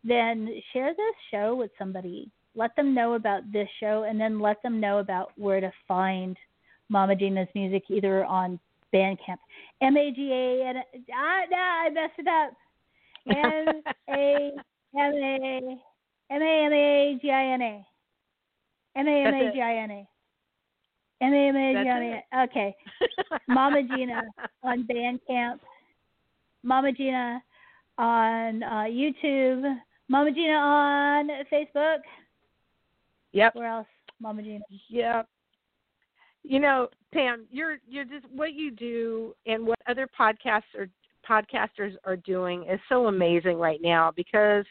then share this show with somebody. Let them know about this show and then let them know about where to find Mama Gina's music either on Bandcamp. M A G A N ah no, I messed it up. M A M A M A M A G I N A. M A M A G I N A. M A M A G I N A. Okay. Mama Gina on Bandcamp, Mama Gina on uh, YouTube, Mama Gina on Facebook. Yep. Where else? Mama Gina. Yep. You know, Pam, you're you're just what you do and what other podcasts are podcasters are doing is so amazing right now because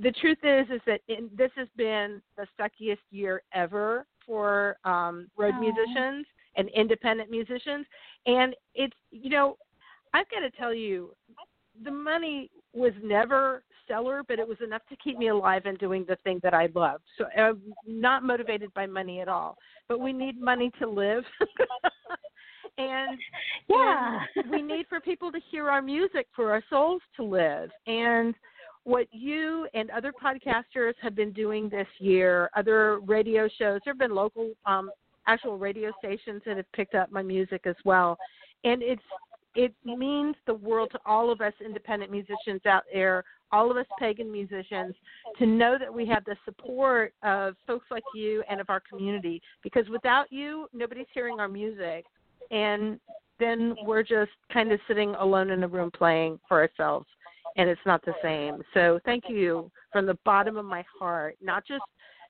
the truth is is that in, this has been the suckiest year ever for um road Aw. musicians and independent musicians and it's you know I've got to tell you, the money was never stellar, but it was enough to keep me alive and doing the thing that I love. So I'm not motivated by money at all. But we need money to live. and Yeah. and we need for people to hear our music for our souls to live. And what you and other podcasters have been doing this year, other radio shows, there have been local um actual radio stations that have picked up my music as well. And it's it means the world to all of us independent musicians out there, all of us pagan musicians, to know that we have the support of folks like you and of our community. Because without you, nobody's hearing our music. And then we're just kind of sitting alone in a room playing for ourselves. And it's not the same. So thank you from the bottom of my heart, not just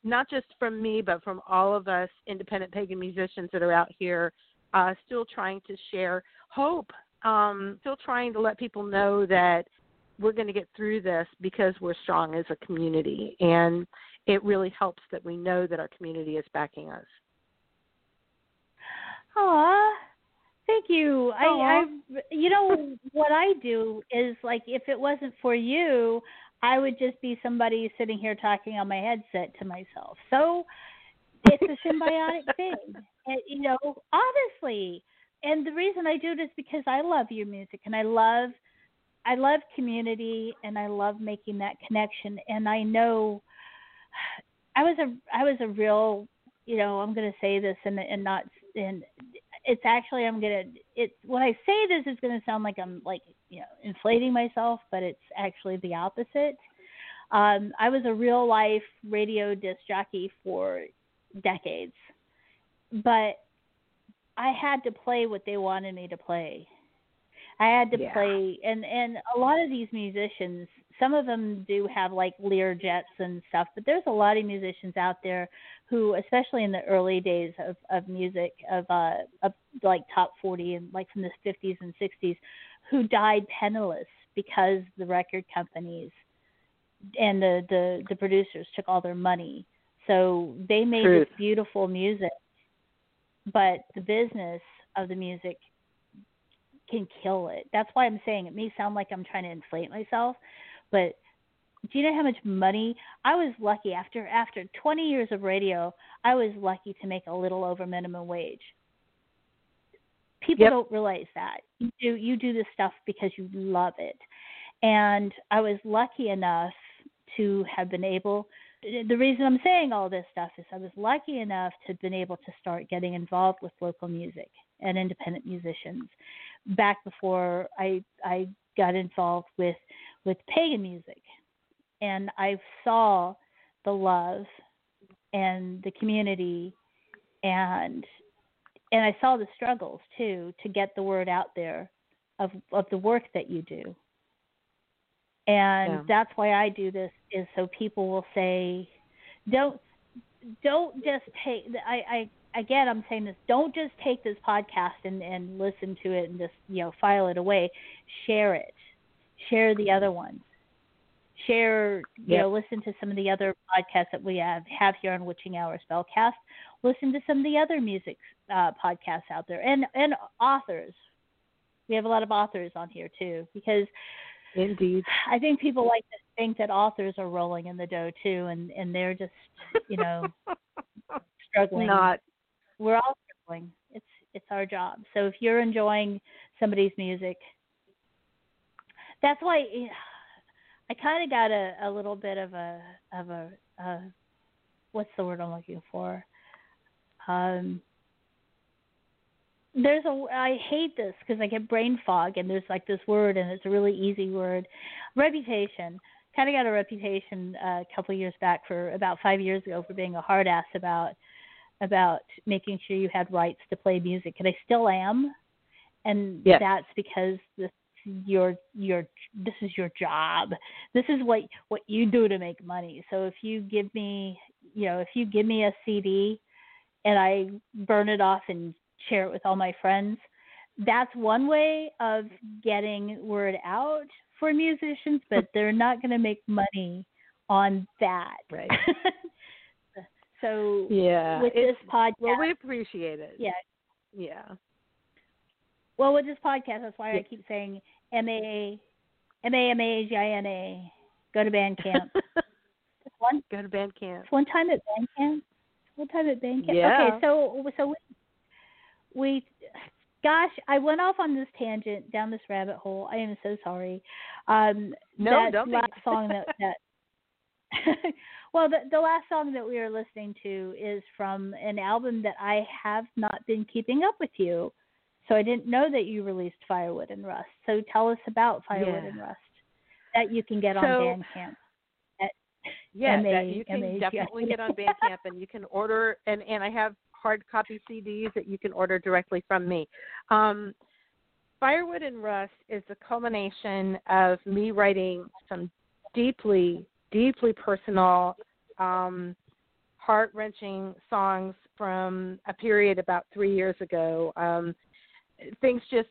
not just from me, but from all of us independent pagan musicians that are out here uh, still trying to share hope um, still trying to let people know that we're going to get through this because we're strong as a community. And it really helps that we know that our community is backing us. Aw, thank you. I, I, you know, what I do is like if it wasn't for you, I would just be somebody sitting here talking on my headset to myself. So it's a symbiotic thing, and, you know. Honestly, and the reason I do it is because I love your music and I love, I love community and I love making that connection. And I know, I was a, I was a real, you know, I'm going to say this and and not and it's actually I'm gonna it's when I say this it's gonna sound like I'm like you know inflating myself, but it's actually the opposite. Um, I was a real life radio disc jockey for decades, but I had to play what they wanted me to play. I had to Yeah. play, and and a lot of these musicians, some of them do have like Lear jets and stuff, but there's a lot of musicians out there who, especially in the early days of of music, of uh of like top 40 and like from the 50s and 60s, who died penniless because the record companies and the the the producers took all their money. So they made Truth. this beautiful music, but the business of the music can kill it. That's why I'm saying it may sound like I'm trying to inflate myself, but do you know how much money I was lucky after after 20 years of radio, I was lucky to make a little over minimum wage. People Yep. don't realize that. You do you do this stuff because you love it. And I was lucky enough to have been able the reason I'm saying all this stuff is I was lucky enough to have been able to start getting involved with local music and independent musicians back before I I got involved with with pagan music and I saw the love and the community and and I saw the struggles too to get the word out there of of the work that you do. And Yeah. that's why I do this is so people will say don't don't just take I I again I'm saying this don't just take this podcast and and listen to it and just you know file it away share it share the other ones share you Yep. know listen to some of the other podcasts that we have have here on witching hour spellcast listen to some of the other music uh, podcasts out there and and authors we have a lot of authors on here too because Indeed. I think people like to think that authors are rolling in the dough too, and and they're just you know struggling. Not. We're all struggling. It's it's our job. So if you're enjoying somebody's music, that's why eh, I kind of got a a little bit of a of a uh, what's the word I'm looking for? Um, there's a I hate this because I get brain fog and there's like this word and it's a really easy word, reputation. Kind of got a reputation uh, a couple years back for about five years ago for being a hard ass about about making sure you had rights to play music, and I still am, and Yes. that's because this your your this is your job. This is what what you do to make money. So if you give me you know if you give me a CD and I burn it off and share it with all my friends. That's one way of getting word out for musicians, but they're not going to make money on that. Right. so Yeah. with this podcast, well, we appreciate it. yeah, Yeah. well, with this podcast, that's why Yeah. I keep saying M A M A M A G I N A. Go to Bandcamp. one Go to Bandcamp. one time at Bandcamp. One time at Bandcamp. Yeah. Okay, so so we, we, gosh, I went off on this tangent down this rabbit hole. I am so sorry. Um, No, that don't be. last song that that. well, the the last song that we are listening to is from an album that I have not been keeping up with you. So I didn't know that you released Firewood and Rust. So tell us about Firewood Yeah. and Rust that you can get on So- Bandcamp. Yeah, M A- that you can M A G I N A. definitely get on Bandcamp, and you can order, and and I have hard copy CDs that you can order directly from me. Um, Firewood and Rust is the culmination of me writing some deeply, deeply personal, um, heart wrenching songs from a period about three years ago. Um, things just,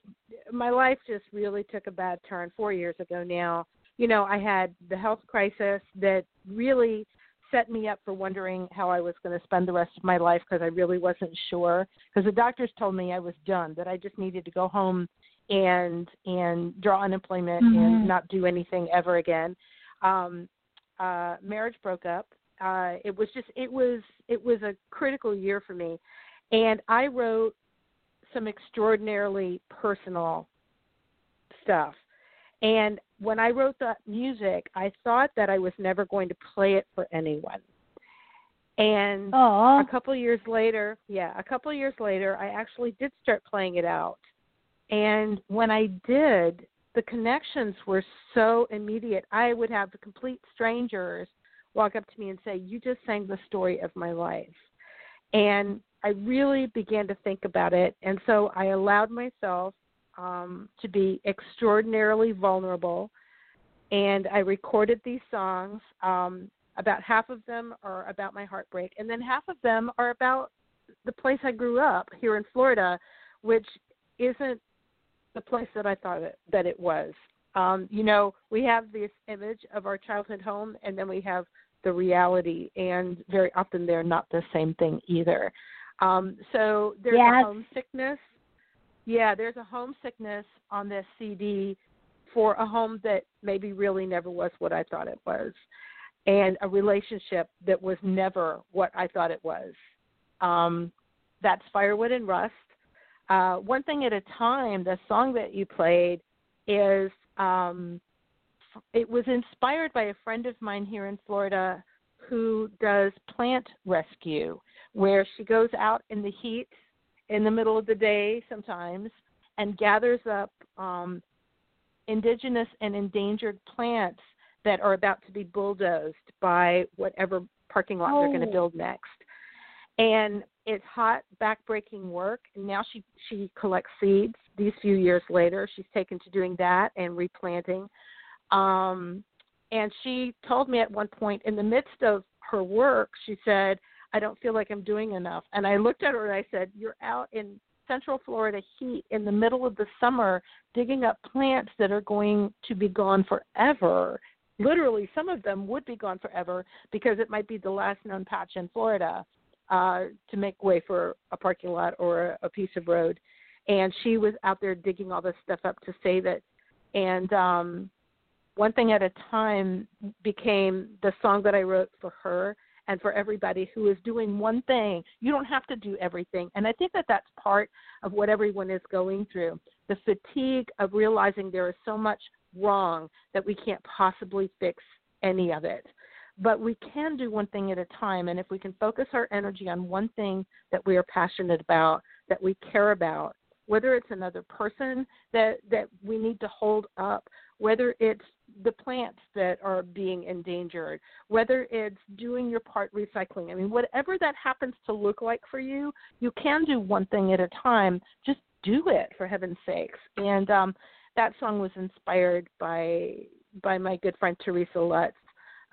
my life just really took a bad turn four years ago now you know, I had the health crisis that really set me up for wondering how I was going to spend the rest of my life because I really wasn't sure. Because the doctors told me I was done, that I just needed to go home and and draw unemployment Mhm. and not do anything ever again. Um, uh, marriage broke up. Uh, it was just it was it was a critical year for me, and I wrote some extraordinarily personal stuff. And when I wrote that music, I thought that I was never going to play it for anyone. And Oh, a couple of years later, yeah, a couple of years later, I actually did start playing it out. And when I did, the connections were so immediate. I would have the complete strangers walk up to me and say, "You just sang the story of my life." And I really began to think about it, and so I allowed myself um, to be extraordinarily vulnerable. And I recorded these songs. Um, about half of them are about my heartbreak, and then half of them are about the place I grew up here in Florida, which isn't the place that I thought it, that it was. Um, you know, we have this image of our childhood home, and then we have the reality, and very often they're not the same thing either. Um, so there's Yes. a homesickness. Yeah, there's a homesickness on this CD for a home that maybe really never was what I thought it was, and a relationship that was never what I thought it was. Um, that's Firewood and Rust. Uh, one thing at a time. The song that you played is um, it was inspired by a friend of mine here in Florida who does plant rescue, where she goes out in the heat in the middle of the day sometimes and gathers up um, indigenous and endangered plants that are about to be bulldozed by whatever parking lot they're going to Oh. build next. And it's hot, backbreaking work. And now she she collects seeds. These few years later, she's taken to doing that and replanting. Um, and she told me at one point, in the midst of her work, she said, "I don't feel like I'm doing enough." And I looked at her and I said, "You're out in Central Florida heat in the middle of the summer, digging up plants that are going to be gone forever." Literally, some of them would be gone forever because it might be the last known patch in Florida uh, to make way for a parking lot or a, a piece of road. And she was out there digging all this stuff up to save it. And um, one thing at a time became the song that I wrote for her and for everybody who is doing one thing. You don't have to do everything. And I think that that's part of what everyone is going through the fatigue of realizing there is so much wrong that we can't possibly fix any of it. But we can do one thing at a time. And if we can focus our energy on one thing that we are passionate about, that we care about, whether it's another person that, that we need to hold up, whether it's the plants that are being endangered, whether it's doing your part recycling. I mean, whatever that happens to look like for you, you can do one thing at a time. Just do it for heaven's sakes. And um, that song was inspired by by my good friend Teresa Lutz,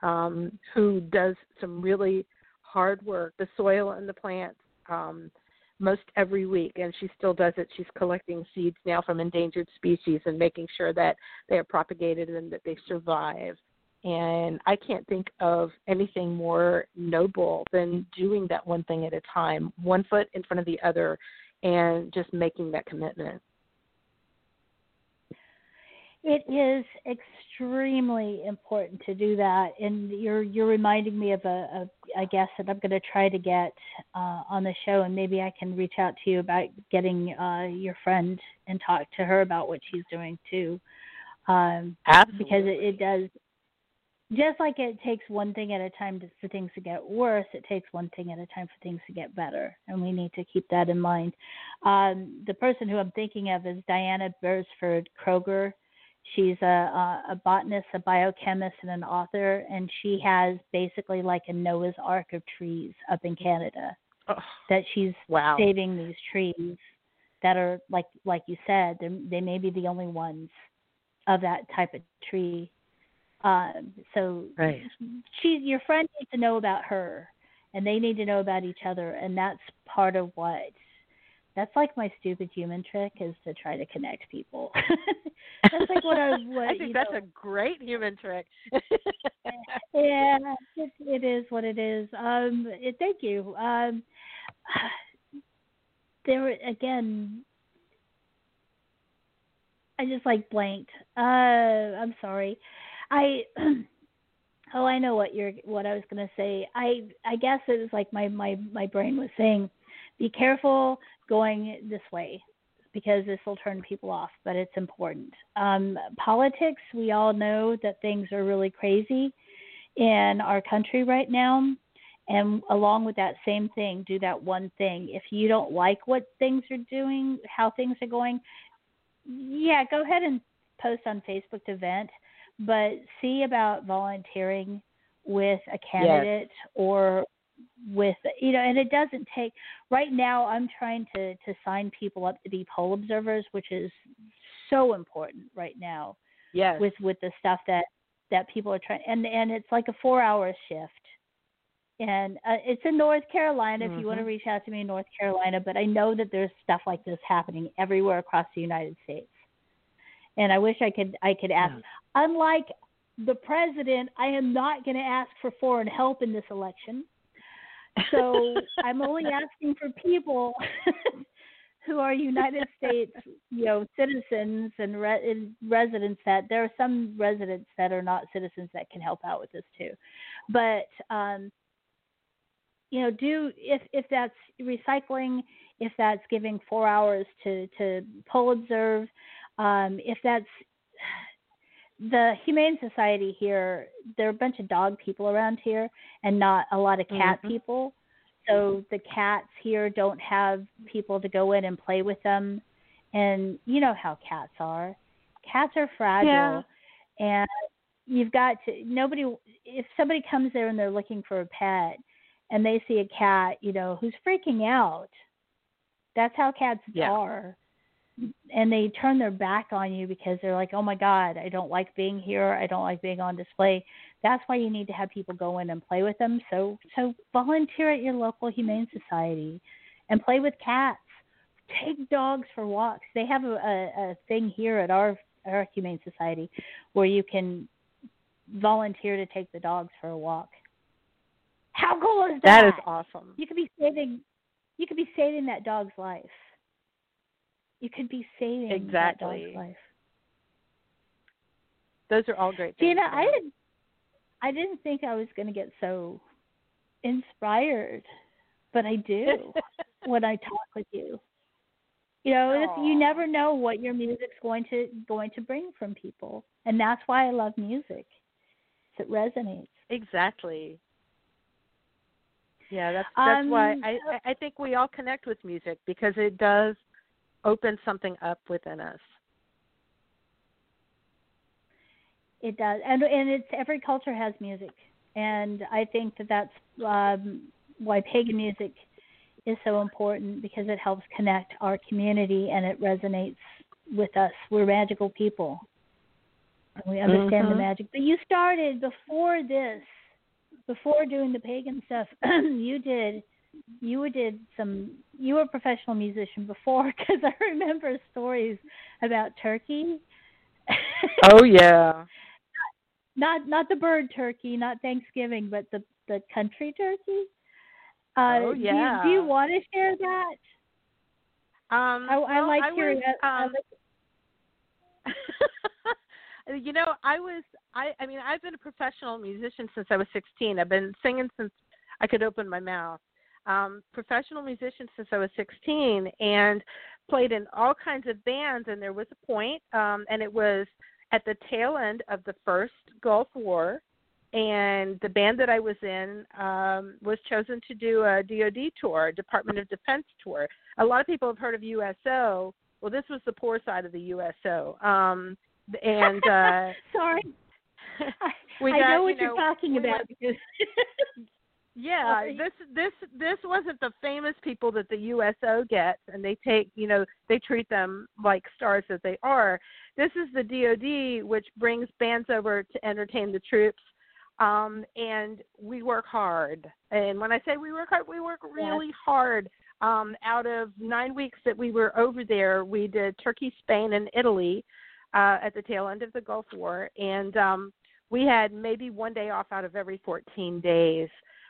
um, who does some really hard work, the soil and the plants, um, most every week, and she still does it. She's collecting seeds now from endangered species and making sure that they are propagated and that they survive. And I can't think of anything more noble than doing that one thing at a time, one foot in front of the other, and just making that commitment. It is extremely important to do that, and you're you're reminding me of a a guess that I'm going to try to get uh, on the show, and maybe I can reach out to you about getting uh, your friend and talk to her about what she's doing too, um, Absolutely. because it, it does. Just like it takes one thing at a time to, for things to get worse, it takes one thing at a time for things to get better, and we need to keep that in mind. Um, the person who I'm thinking of is Diana Beresford Kroeger She's a, a, a botanist, a biochemist, and an author, and she has basically like a Noah's Ark of trees up in Canada Oh, that she's wow. saving these trees that are like like you said, they they may be the only ones of that type of tree. Um, so Right. she, your friend needs to know about her, and they need to know about each other, and that's part of what. That's like my stupid human trick is to try to connect people. that's like what I what I think that's know, a great human trick. yeah, it, it is what it is. Um, it, thank you. Um, there again, I just like blanked. Uh, I'm sorry. I oh, I know what you're what I was gonna say. I I guess it was like my my my brain was saying, be careful going this way because this will turn people off, but it's important. Um, politics, we all know that things are really crazy in our country right now. And along with that same thing, do that one thing. If you don't like what things are doing, how things are going, yeah, go ahead and post on Facebook to vent, but see about volunteering with a candidate or with you know and it doesn't take right now i'm trying to to sign people up to be poll observers which is so important right now yes. with with the stuff that that people are trying and and it's like a four hour shift and uh, it's in north carolina if you want to Mhm. reach out to me in north carolina but i know that there's stuff like this happening everywhere across the united states and i wish i could i could ask Yes. unlike the president i am not going to ask for foreign help in this election so i'm only asking for people who are United States, you know, citizens and, re- residents that there are some residents that are not citizens that can help out with this too. But um, you know, do if if that's recycling, if that's giving four hours to to poll observe, um, if that's the Humane Society here, there are a bunch of dog people around here and not a lot of cat Mhm. people. So the cats here don't have people to go in and play with them. And you know how cats are. Cats are fragile Yeah. and you've got to nobody if somebody comes there and they're looking for a pet and they see a cat, you know, who's freaking out. That's how cats Yeah. are and they turn their back on you because they're like, "Oh my God, I don't like being here. I don't like being on display." That's why you need to have people go in and play with them. So, so volunteer at your local humane society, and play with cats. Take dogs for walks. They have a, a, a thing here at our our humane society where you can volunteer to take the dogs for a walk. How cool is that? That is awesome. You could be saving you could be saving that dog's life. You could be saving that dog's life. Those are all great things. Gina, to I didn't I didn't think I was gonna get so inspired, but I do when I talk with you. You know, you never know what your music's going to going to bring from people, and that's why I love music. It resonates. Exactly. Yeah, that's that's why Um, I I- I think we all connect with music because it does open something up within us. It does, and and it's every culture has music, and I think that that's um, why pagan music is so important because it helps connect our community and it resonates with us. We're magical people, and we understand the Mhm. magic. But you started before this, before doing the pagan stuff. you did, you did some. You were a professional musician before because I remember stories about Turkey. Oh yeah. not not the bird turkey, not Thanksgiving, but the the country turkey. Uh, Oh, do you- Do you, want to share that? Um I, I well, like I hearing. was, I- I um, like- you know, I was I I mean, I've been a professional musician since I was 16. I've been singing since I could open my mouth. Um professional musician since I was 16 and played in all kinds of bands and there was a point um and it was at the tail end of the first Gulf War and the band that I was in um, was chosen to do a DoD tour, Department of Defense tour. A lot of people have heard of USO. Well, this was the poor side of the USO, um, and uh, Sorry. we I know what you are talking we about went- because yeah, this this this wasn't the famous people that the USO gets, and they take you know they treat them like stars that they are. This is the DoD, which brings bands over to entertain the troops, um, and we work hard. And when I say we work hard, we work really hard. Um, out of nine weeks that we were over there, we did Turkey, Spain, and Italy uh, at the tail end of the Gulf War, and um, we had maybe one day off out of every 14 days.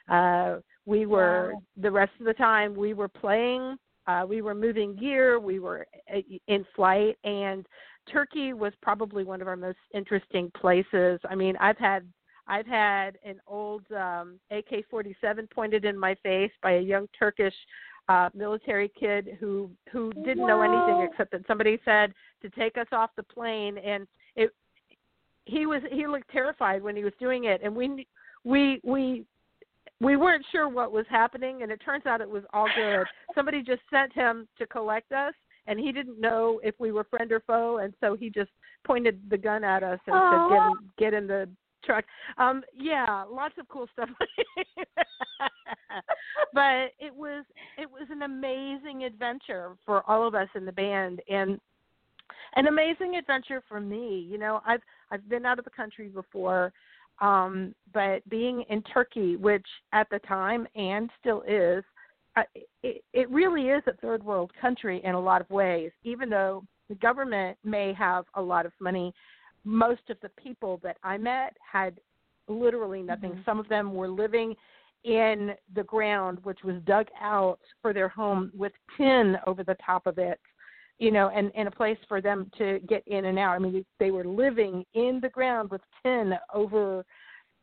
Uh, we were Wow. the rest of the time we were playing, uh, we were moving gear, we were uh, in flight, and Turkey was probably one of our most interesting places. I mean, I've had I've had an old um, AK-47 pointed in my face by a young Turkish uh, military kid who who didn't know anything except that somebody said to take us off the plane, and it he was he looked terrified when he was doing it, and we we we we weren't sure what was happening, and it turns out it was all good. Somebody just sent him to collect us, and he didn't know if we were friend or foe, and so he just pointed the gun at us and said, "Get in, get in the truck." Um, yeah, lots of cool stuff. but it was it was an amazing adventure for all of us in the band, and an amazing adventure for me. You know, I've I've been out of the country before, um, but being in Turkey, which at the time and still is, uh, it, it really is a third world country in a lot of ways. Even though the government may have a lot of money, most of the people that I met had literally nothing. Some of them were living in the ground, which was dug out for their home with tin over the top of it you know, and, and a place for them to get in and out. I mean, they were living in the ground with tin over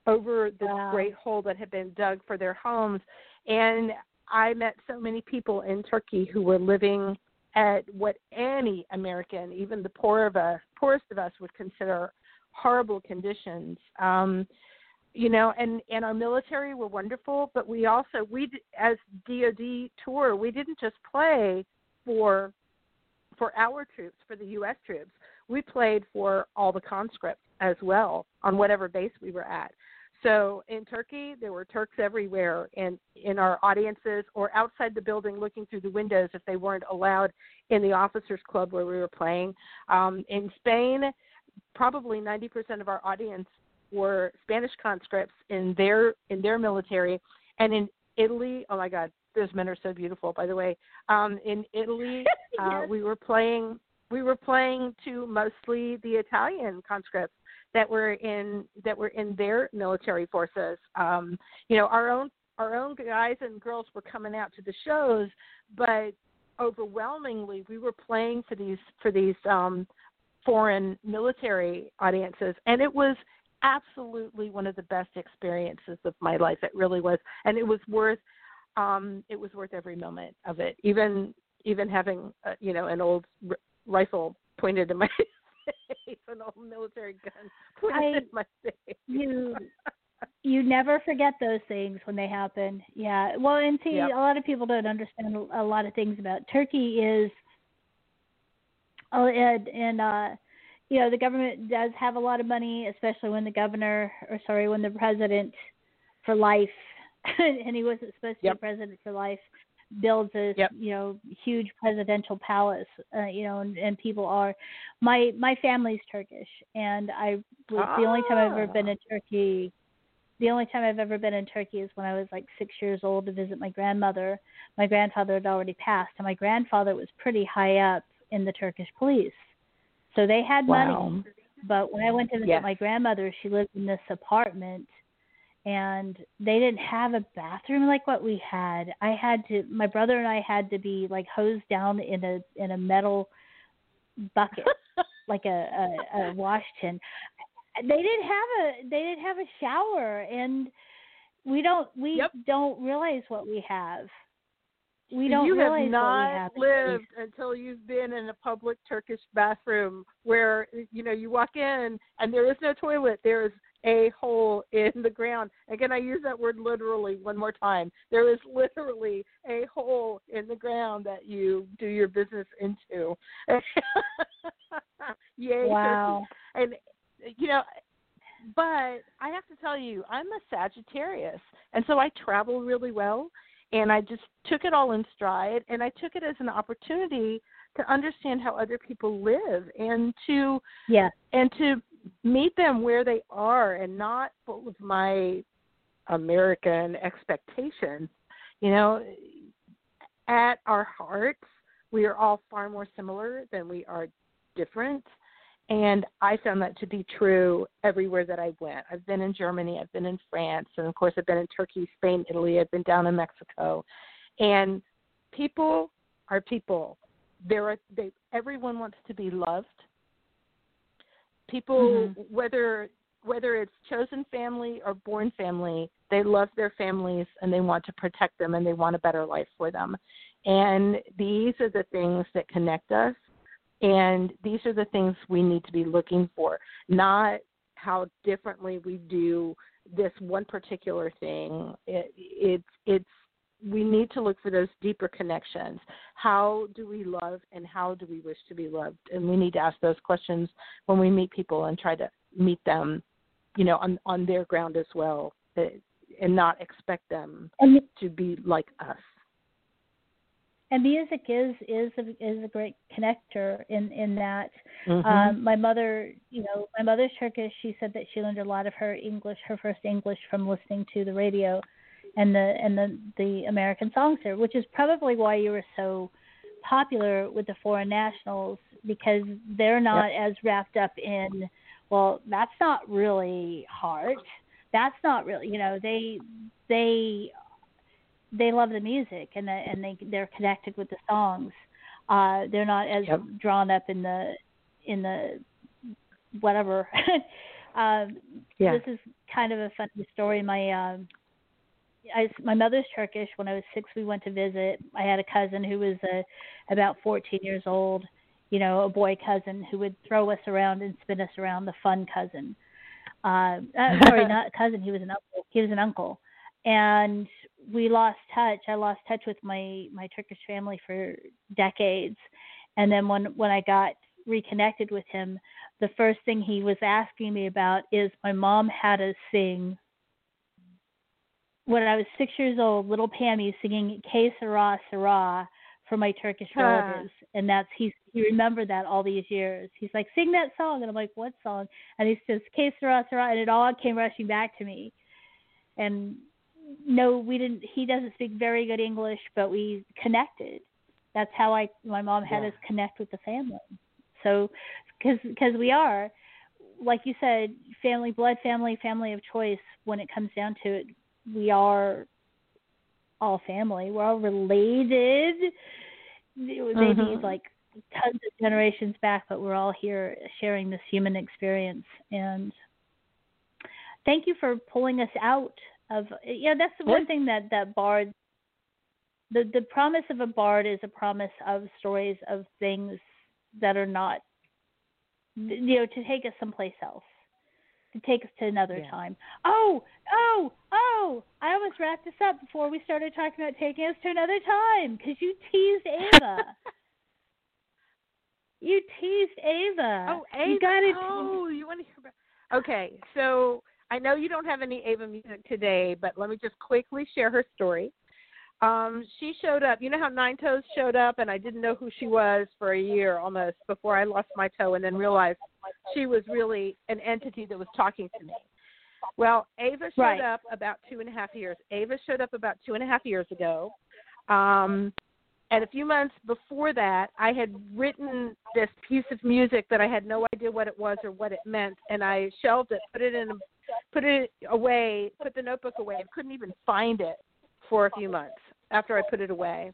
over this Wow. great hole that had been dug for their homes. And I met so many people in Turkey who were living at what any American, even the poor of us, poorest of us, would consider horrible conditions. Um, you know, and and our military were wonderful, but we also we d- as DoD tour, we didn't just play for for our troops, for the U.S. troops. We played for all the conscripts as well on whatever base we were at. So in Turkey, there were Turks everywhere, and in our audiences or outside the building, looking through the windows if they weren't allowed in the officers' club where we were playing. Um, in Spain, probably 90% of our audience were Spanish conscripts in their in their military, and in Italy, oh my God, those men are so beautiful. By the way, um, in Italy, uh, we were playing we were playing to mostly the Italian conscripts that were in that were in their military forces. Um, you know, our own our own guys and girls were coming out to the shows, but overwhelmingly we were playing for these for these um, foreign military audiences, and it was absolutely one of the best experiences of my life. It really was, and it was worth um, it was worth every moment of it. Even even having uh, you know an old r- rifle pointed in my face, an old military gun pointed I- in my face. you you never forget those things when they happen. Yeah. Well, and see, Yep. a lot of people don't understand a lot of things about Turkey. Is oh, and and uh, you know, the government does have a lot of money, especially when the governor, or sorry, when the president for life, and he wasn't supposed to Yep. be president for life, builds this Yep. you know huge presidential palace. Uh, you know, and, and people are. My my family's Turkish, and I was the only time I've ever been Ah. in Turkey the only time I've ever been in Turkey is when I was like six years old to visit my grandmother. My grandfather had already passed, and my grandfather was pretty high up in the Turkish police. So they had money. But when I went to visit Yes. my grandmother, she lived in this apartment and they didn't have a bathroom like what we had. I had to my brother and I had to be like hosed down in a in a metal bucket like a, a, a wash tin. they didn't have a they didn't have a shower and we don't we Yep. don't realize what we have. We don't you realize have not what we have. lived until you've been in a public Turkish bathroom where you know you walk in and there is no toilet. There is a hole in the ground. Again, I use that word literally one more time. There is literally a hole in the ground that you do your business into. Yay! Wow. Turkey. And you know, but I have to tell you, I'm a Sagittarius, and so I travel really well and I just took it all in stride and I took it as an opportunity to understand how other people live and to Yeah. and to meet them where they are and not full of my American expectations. You know, at our hearts, we are all far more similar than we are different. And I found that to be true everywhere that I went. I've been in Germany, I've been in France, and of course, I've been in Turkey, Spain, Italy, I've been down in Mexico. And people are people. There are they everyone wants to be loved. People mm-hmm. whether whether it's chosen family or born family, they love their families and they want to protect them and they want a better life for them. And these are the things that connect us and these are the things we need to be looking for, not how differently we do this one particular thing. It, it's it's we need to look for those deeper connections. How do we love and how do we wish to be loved? And we need to ask those questions when we meet people and try to meet them, you know, on on their ground as well, and not expect them And to be like us. and music is is a, is a great connector in in that Mhm. um my mother you know my mother's turkish she said that she learned a lot of her english her first english from listening to the radio and the and the the american songs there which is probably why you were so popular with the foreign nationals because they're not as wrapped up in well that's not really heart that's not really you know they they they love the music and the, and they they're connected with the songs. Uh, they're not as Yep. drawn up in the in the whatever. um, Yeah. This is kind of a funny story. My um, I, my mother's Turkish. When I was six, we went to visit. I had a cousin who was uh, about 14 years old. You know, a boy cousin who would throw us around and spin us around. The fun cousin. Uh, uh, sorry, not a cousin. He was an uncle. He was an uncle, and we lost touch. I lost touch with my my Turkish family for decades, and then when when I got reconnected with him, the first thing he was asking me about is my mom had us sing. When I was six years old, little Pammy singing "Que Sera Sera" for my Turkish relatives, and that's he he remembered that all these years. He's like, "Sing that song," and I'm like, "What song?" And he says, "Que Sera Sera," and it all came rushing back to me. And no, we didn't. He doesn't speak very good English, but we connected. That's how I my mom had Yeah. us connect with the family. So, because because we are, like you said, family, blood family, family of choice. When it comes down to it, we are all family. We're all related. Maybe Mhm. like tons of generations back, but we're all here sharing this human experience. And thank you for pulling us out of yeah. That's the one thing that that bard. The the promise of a bard is a promise of stories of things that are not, you know, to take us someplace else, to take us to another Yeah. time. Oh, oh, oh! I almost wrapped this up before we started talking about taking us to another time because you teased Ava. you teased Ava. Oh, Ava. You got it. Oh, you want to hear about? Okay, so I know you don't have any Ava music today, but let me just quickly share her story. Um, she showed up. You know how Nine Toes showed up, and I didn't know who she was for a year almost before I lost my toe, and then realized she was really an entity that was talking to me. Well, Ava showed Right. up about two and a half years. Ava showed up about two and a half years ago. Um, and a few months before that, I had written this piece of music that I had no idea what it was or what it meant, and I shelved it, put it in, a, put it away, put the notebook away, and couldn't even find it for a few months after I put it away.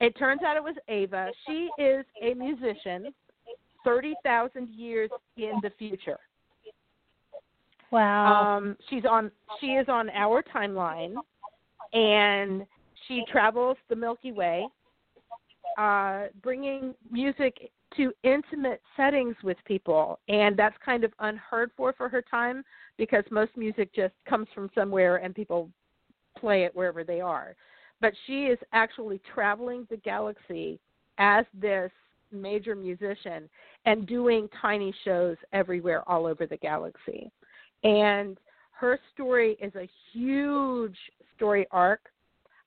It turns out it was Ava. She is a musician, thirty thousand years in the future. Wow. Um, she's on. She is on our timeline, and she travels the Milky Way, uh, bringing music to intimate settings with people, and that's kind of unheard for for her time because most music just comes from somewhere and people play it wherever they are. But she is actually traveling the galaxy as this major musician and doing tiny shows everywhere all over the galaxy. And her story is a huge story arc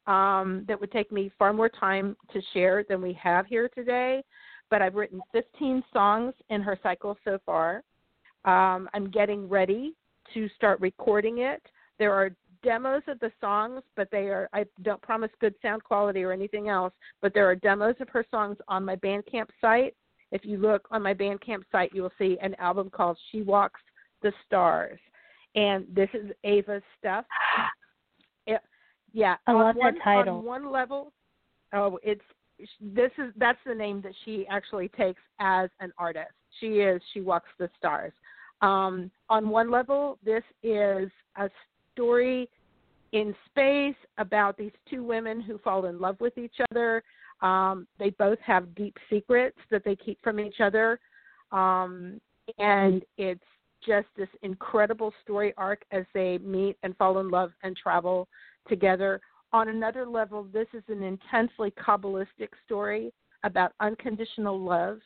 um, that would take me far more time to share than we have here today. But I've written 15 songs in her cycle so far. Um, I'm getting ready to start recording it. There are demos of the songs, but they are I don't promise good sound quality or anything else, but there are demos of her songs on my Bandcamp site. If you look on my Bandcamp site, you will see an album called She Walks the Stars. And this is Ava's stuff. It, yeah, I on love one, that title. On one level, oh, it's this is that's the name that she actually takes as an artist. She is She Walks the Stars. Um, on one level, this is a story in space about these two women who fall in love with each other. Um, they both have deep secrets that they keep from each other. Um, and it's just this incredible story arc as they meet and fall in love and travel together. On another level, this is an intensely Kabbalistic story about unconditional love.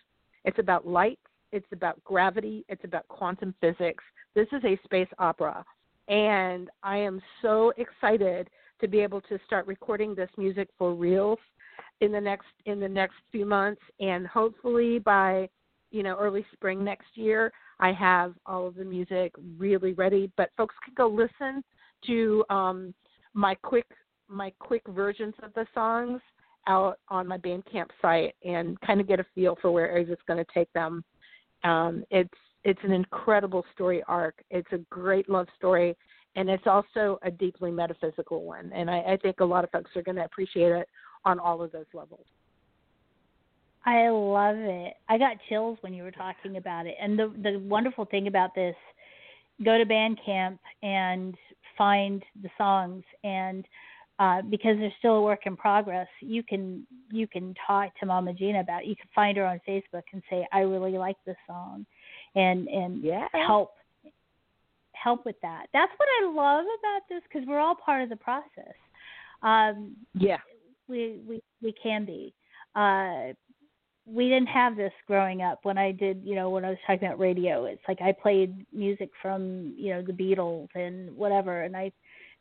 It's about light, it's about gravity, it's about quantum physics. This is a space opera and I am so excited to be able to start recording this music for reals in the next in the next few months and hopefully by you know early spring next year I have all of the music really ready but folks can go listen to um my quick my quick versions of the songs out on my Bandcamp site and kind of get a feel for where it's going to take them. Um, it's it's an incredible story arc. It's a great love story, and it's also a deeply metaphysical one. And I, I think a lot of folks are going to appreciate it on all of those levels. I love it. I got chills when you were talking about it. And the the wonderful thing about this, go to Bandcamp and find the songs and uh, because they're still a work in progress, you can you can talk to Mama Gina about it. You can find her on Facebook and say, I really like this song and and yeah. help help with that. That's what I love about this because we're all part of the process. Um, yeah, we we we can be. Uh, we didn't have this growing up when I did, you know, when I was talking about radio. It's like I played music from, you know, the Beatles and whatever, and I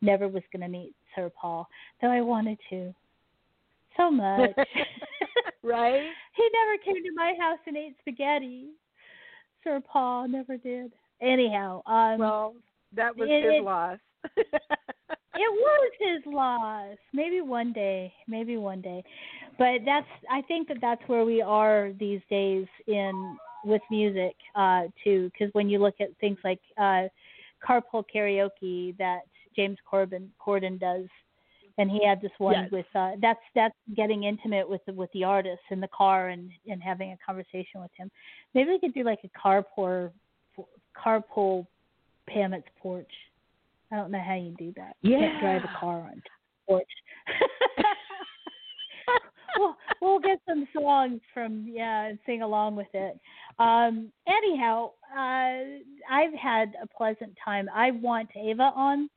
never was going to meet Sir Paul, though I wanted to so much. right? he never came to my house and ate spaghetti. Sir Paul never did. Anyhow, um, well, that was it, his it, loss. it was his loss. Maybe one day, maybe one day. But that's I think that that's where we are these days in with music uh too because when you look at things like uh carpool karaoke that James Corbin Corden does and he had this one yes. with uh that's that's getting intimate with the with the artist in the car and and having a conversation with him. Maybe we could do like a carpool carpool Pammit's porch. I don't know how you do that. Yeah. you can't drive a car on porch. We'll we'll get some songs from yeah and sing along with it. Um anyhow uh i've had a pleasant time. I want ava on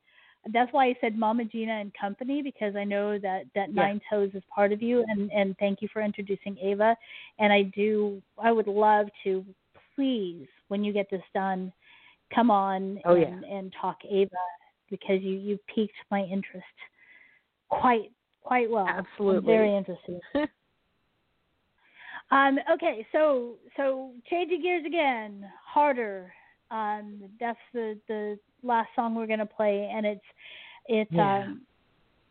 that's why I said Mama Gina and Company because I know that that yeah. Nine Toes is part of you, and and thank you for introducing Ava. And I do, I would love to, please, when you get this done, come on oh, and yeah. and talk Ava because you you piqued my interest quite quite well. Absolutely, I'm very interested. um. Okay. So so changing gears again, harder. Um. That's the the last song we're gonna play, and it's it's yeah. um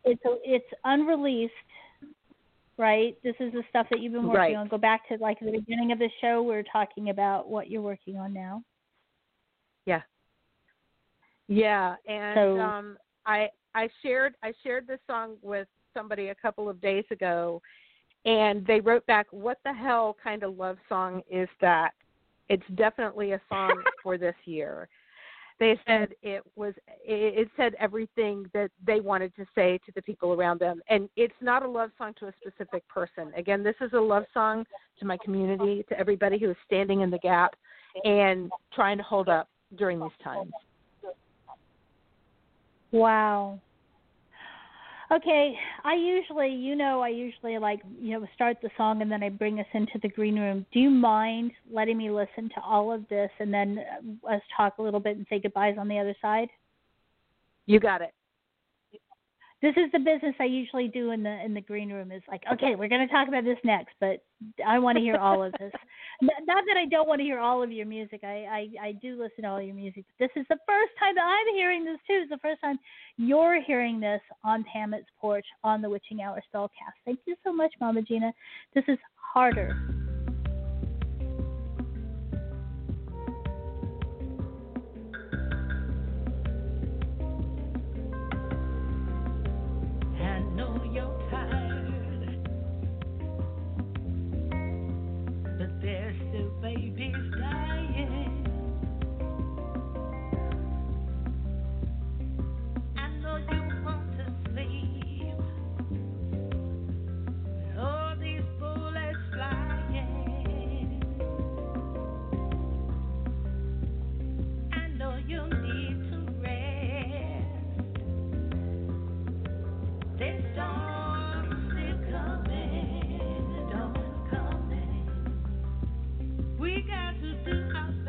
it's it's unreleased, right? This is the stuff that you've been working right. on. Go back to like the beginning of the show. We are talking about what you're working on now. Yeah. Yeah, and so, um, I I shared I shared this song with somebody a couple of days ago, and they wrote back, "What the hell kind of love song is that?" It's definitely a song for this year. they said it was it, it said everything that they wanted to say to the people around them and it's not a love song to a specific person again this is a love song to my community to everybody who is standing in the gap and trying to hold up during these times Wow. Okay, I usually, you know, I usually like, you know, start the song and then I bring us into the green room. Do you mind letting me listen to all of this and then uh, us talk a little bit and say goodbyes on the other side? you got it This is the business I usually do in the in the green room. Is like, okay, we're going to talk about this next, but I want to hear all of this. Not that I don't want to hear all of your music. I, I I do listen to all your music. But this is the first time that I'm hearing this too. It's the first time you're hearing this on Pammit's porch on the Witching Hour Spellcast. Thank you so much, Mama Gina. This is harder. Babies got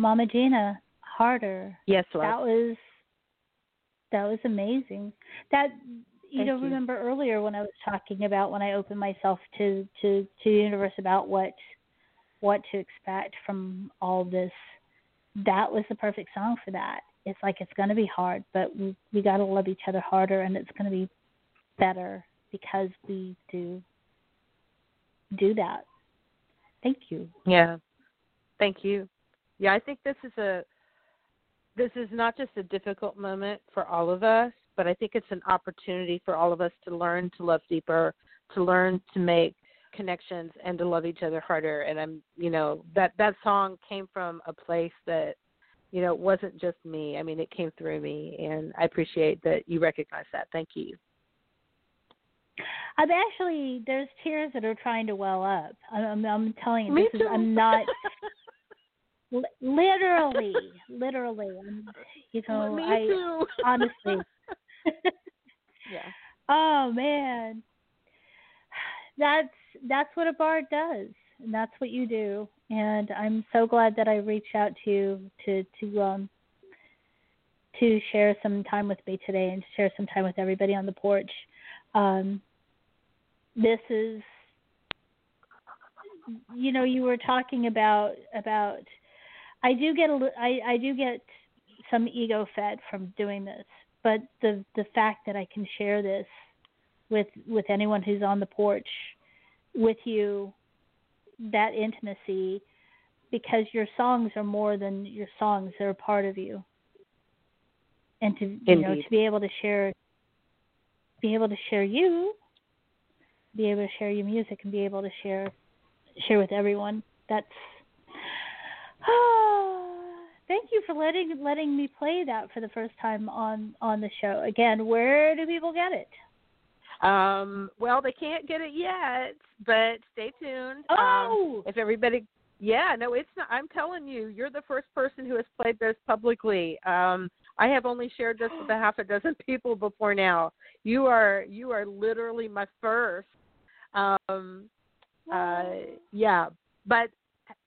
Mama Gina, harder. yes love That was that was amazing. That you Thank know, you. remember earlier when I was talking about when I opened myself to to to the universe about what what to expect from all this. That was the perfect song for that. It's like it's going to be hard, but we we got to love each other harder, and it's going to be better because we do do that. Thank you. Yeah. Thank you. Yeah, I think this is a this is not just a difficult moment for all of us, but I think it's an opportunity for all of us to learn to love deeper, to learn to make connections and to love each other harder. And I'm, you know, that that song came from a place that, you know, it wasn't just me. I mean, it came through me, and I appreciate that you recognize that. Thank you. I'm actually there's tears that are trying to well up. I'm, I'm telling you, Me this too. is I'm not li- literally, literally. You know, me I too. honestly. yeah. Oh man, that's that's what a bard does, and that's what you do. And I'm so glad that I reached out to you to to um to share some time with me today and to share some time with everybody on the porch. Um, this is, you know, you were talking about about. I do get a li- I I do get some ego fed from doing this, but the the fact that I can share this with with anyone who's on the porch with you that intimacy because your songs are more than your songs they're a part of you. And to you know to be able to share be able to share you be able to share your music and be able to share share with everyone that's thank you for letting letting me play that for the first time on on the show again where do people get it Um, well, they can't get it yet, but stay tuned. Oh! Um, if everybody, yeah, no, it's not. I'm telling you, you're the first person who has played this publicly. Um, I have only shared this with a half a dozen people before now. You are you are literally my first. Um, uh, yeah, but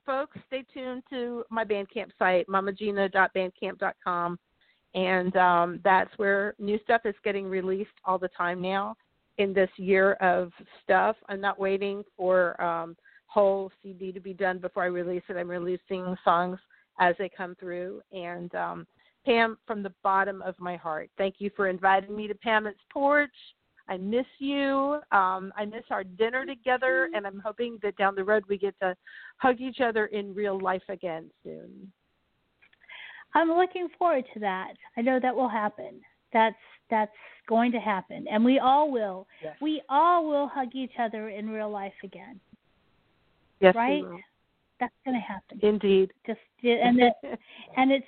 folks, stay tuned to my Bandcamp site, mamagina.bandcamp.com, and um, that's where new stuff is getting released all the time now. In this year of stuff, I'm not waiting for um, whole CD to be done before I release it. I'm releasing songs as they come through. And um, Pam, from the bottom of my heart, thank you for inviting me to Pam's porch. I miss you. Um, I miss our dinner together, and I'm hoping that down the road we get to hug each other in real life again soon. I'm looking forward to that. I know that will happen. That's that's going to happen, and we all will. Yes. We all will hug each other in real life again, Yes, we right? will. That's going to happen. Indeed. Just and it, and it's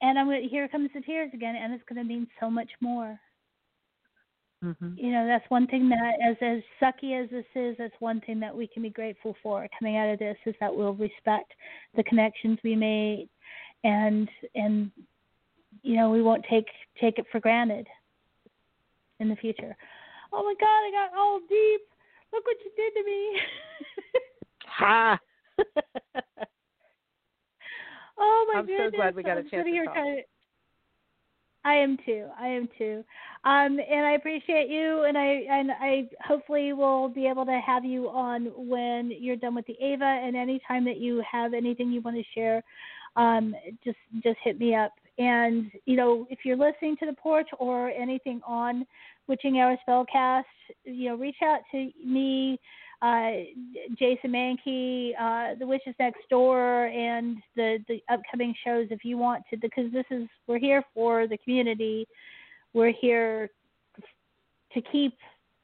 and I'm gonna, here comes the tears again, and it's going to mean so much more. Hmm You know, that's one thing that, as as sucky as this is, that's one thing that we can be grateful for coming out of this is that we'll respect the connections we made, and and you know we won't take take it for granted in the future. Oh my God, I got all deep. Look what you did to me. Ha! oh my I'm so glad we got a I'm chance to talk. trying I am too. I am too. Um, and I appreciate you, and I and I hopefully will be able to have you on when you're done with the Ava, and anytime that you have anything you want to share, um, just just hit me up. And you know, if you're listening to the porch or anything on Witching Hour Spellcast, you know, reach out to me, Jason Mankey, uh, The Witches Next Door, and the the upcoming shows if you want to, because this is we're here for the community. We're here to keep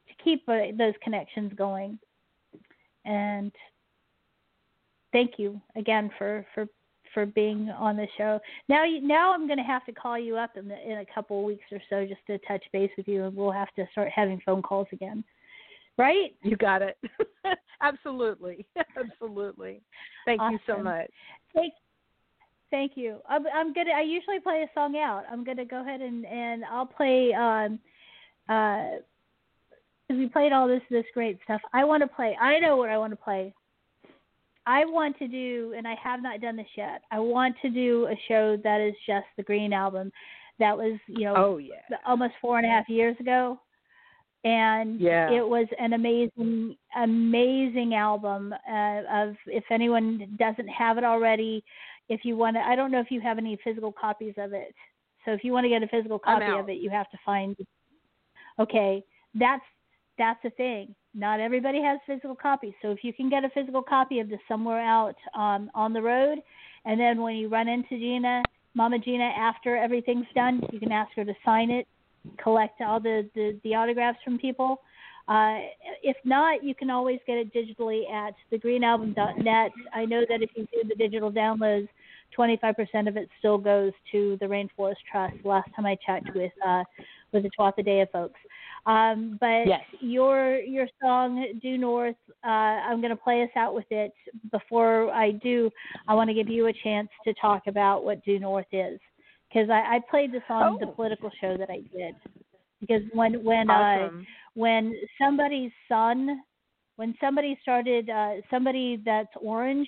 to keep uh, those connections going. And thank you again for for for being on the show. Now, now I'm going to have to call you up in, the, in a couple of weeks or so just to touch base with you, and we'll have to start having phone calls again. Right? You got it. Absolutely. Absolutely. Thank you so much. Thank, thank you. I'm, I'm gonna. I usually play a song out. I'm gonna go ahead and and I'll play. Um, uh, we played all this this great stuff. I want to play. I know what I want to play. I want to do, and I have not done this yet. I want to do a show that is just the Green album. That was, you know, Oh yeah. almost four and a half years ago and Yeah. it was an amazing amazing album uh, of if anyone doesn't have it already if you want to i don't know if you have any physical copies of it. So if you want to get a physical copy of it you have to find okay that's that's the thing. Not everybody has physical copies. So if you can get a physical copy of this somewhere out um, on the road and then when you run into gina mama gina after everything's done you can ask her to sign it collect all the the, the autographs from people Uh, if not, you can always get it digitally at thegreenalbum.net. I know that if you do the digital downloads, 25% of it still goes to the Rainforest Trust. Last time I checked with uh, with the Tuatha folks. Um, but yes. your your song "Due North," uh, I'm going to play us out with it. Before I do, I want to give you a chance to talk about what "Due North" is, because I, I played this on oh. the political show that I did. Because when when uh, awesome. uh, when somebody's son, when somebody started, uh, somebody that's orange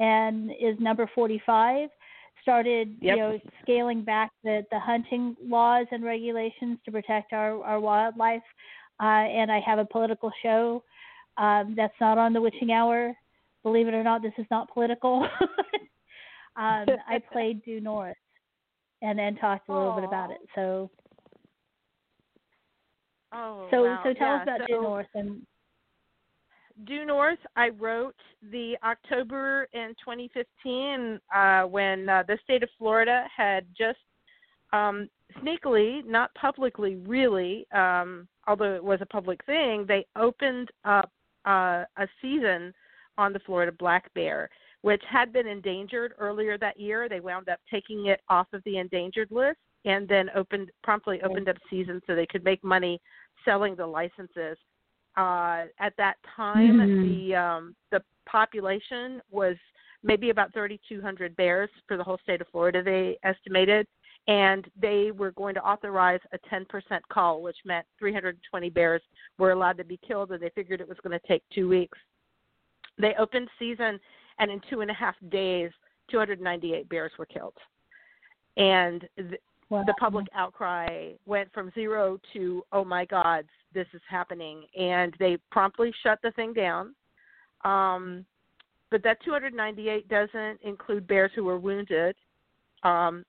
and is number 45 started yep. you know scaling back the the hunting laws and regulations to protect our our wildlife uh, and I have a political show um, that's not on the witching hour believe it or not this is not political um, I played due north and then talked a little Aww. bit about it so Oh, so wow. so tell yeah, us about so, due north and Due North, I wrote the October in 2015 uh, when uh, the state of Florida had just um, sneakily, not publicly really, um, although it was a public thing, they opened up uh, a season on the Florida black bear, which had been endangered earlier that year. They wound up taking it off of the endangered list and then opened promptly opened up season so they could make money selling the licenses uh, at that time, mm-hmm. the um, the population was maybe about 3,200 bears for the whole state of Florida. They estimated, and they were going to authorize a 10% call, which meant 320 bears were allowed to be killed, and they figured it was going to take two weeks. They opened season, and in two and a half days, 298 bears were killed, and th- wow. the public outcry went from zero to oh my god this is happening. And they promptly shut the thing down. Um, but that 298 doesn't include bears who were wounded um,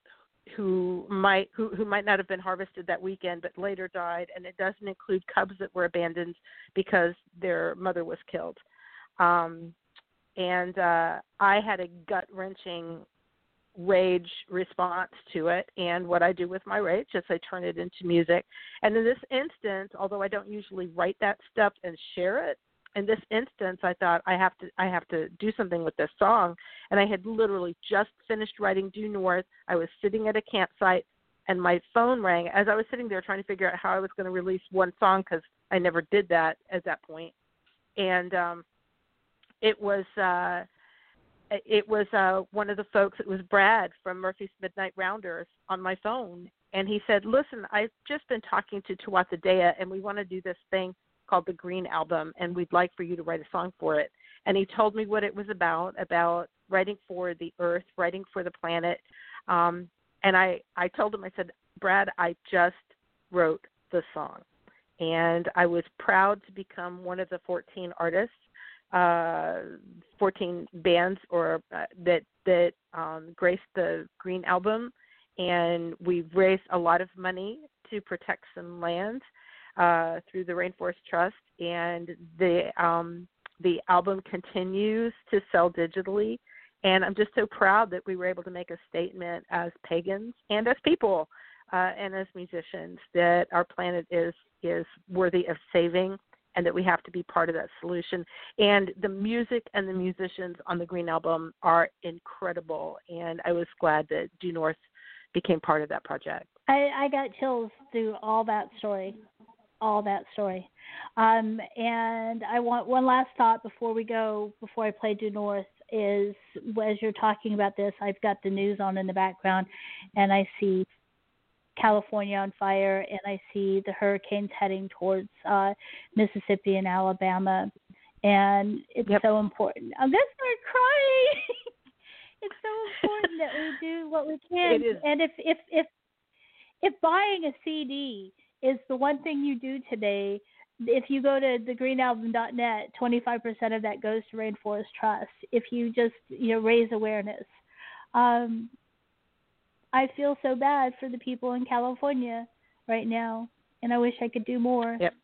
who might who, who might not have been harvested that weekend but later died. And it doesn't include cubs that were abandoned because their mother was killed. Um, and uh, I had a gut wrenching rage response to it and what I do with my rage is I turn it into music. And in this instance, although I don't usually write that stuff and share it, in this instance I thought I have to I have to do something with this song and I had literally just finished writing Due North. I was sitting at a campsite and my phone rang as I was sitting there trying to figure out how I was going to release one song cuz I never did that at that point. And um it was uh it was uh one of the folks it was brad from murphy's midnight rounders on my phone and he said listen i've just been talking to tuatha dea and we want to do this thing called the green album and we'd like for you to write a song for it. And he told me what it was about about writing for the earth writing for the planet um and i i told him i said brad i just wrote the song and i was proud to become one of the 14 artists uh, 14 bands or uh, that that um, graced the Green Album, and we've raised a lot of money to protect some land uh, through the Rainforest Trust, and the um, the album continues to sell digitally. And I'm just so proud that we were able to make a statement as pagans and as people uh, and as musicians that our planet is is worthy of saving and that we have to be part of that solution. And the music and the musicians on the Green Album are incredible, and I was glad that Due North became part of that project. I, I got chills through all that story, all that story. Um, and I want one last thought before we go, before I play Due North, is as you're talking about this, I've got the news on in the background, and I see California on fire, and I see the hurricanes heading towards uh, Mississippi and Alabama, and it's yep. so important. I'm gonna start crying. it's so important that we do what we can. And if if if if buying a CD is the one thing you do today, if you go to thegreenalbum.net, 25% of that goes to Rainforest Trust. If you just you know raise awareness. Um, I feel so bad for the people in California right now, and I wish I could do more. Yep.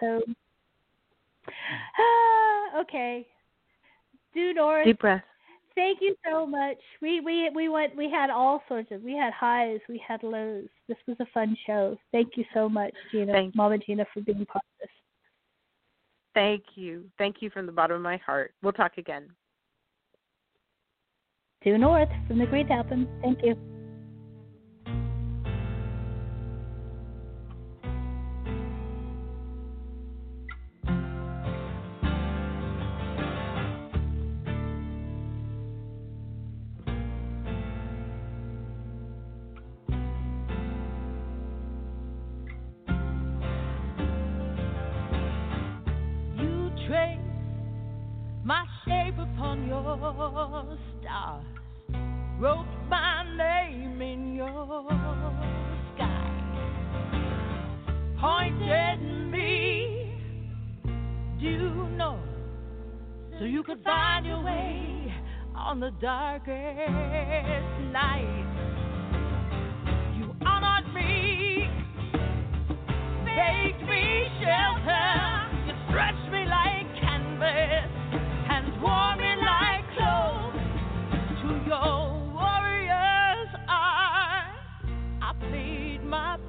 So, ah, okay. Due North. Deep breath. Thank you so much. We we we went. We had all sorts of. We had highs. We had lows. This was a fun show. Thank you so much, Gina, Thank Mama Gina, for being part of this. Thank you. Thank you from the bottom of my heart. We'll talk again. Due north from the Green Album. Thank you.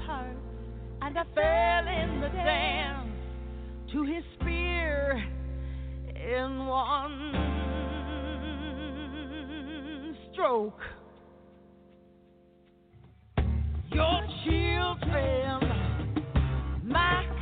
and I fell in the dance to his spear in one stroke. Your children, my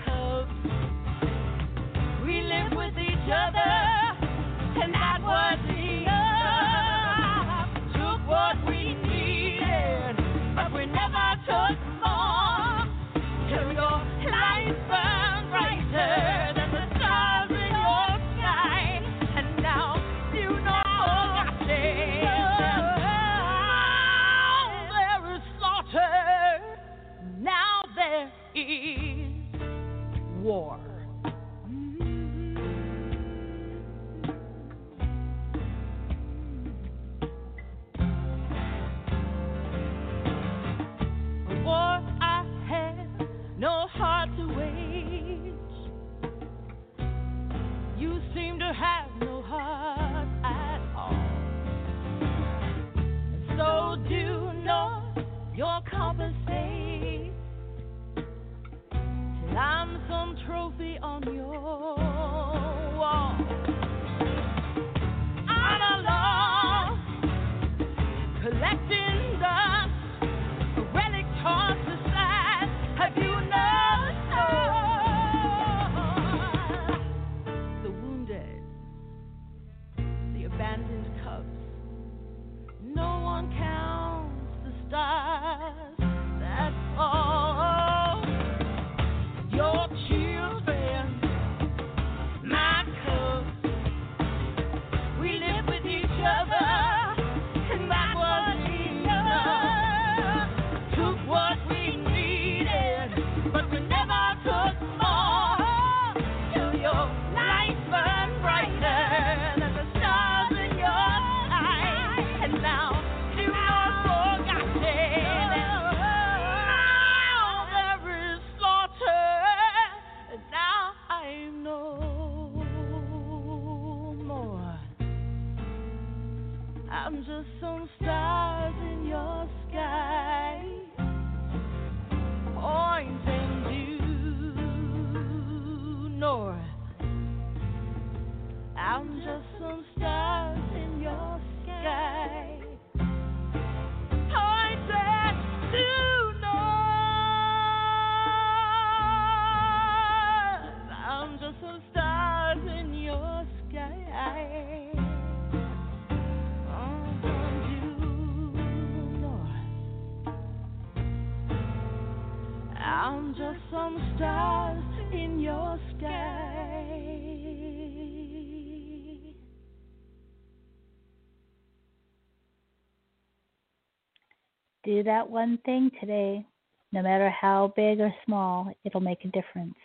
do that one thing today, no matter how big or small, it'll make a difference.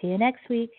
See you next week.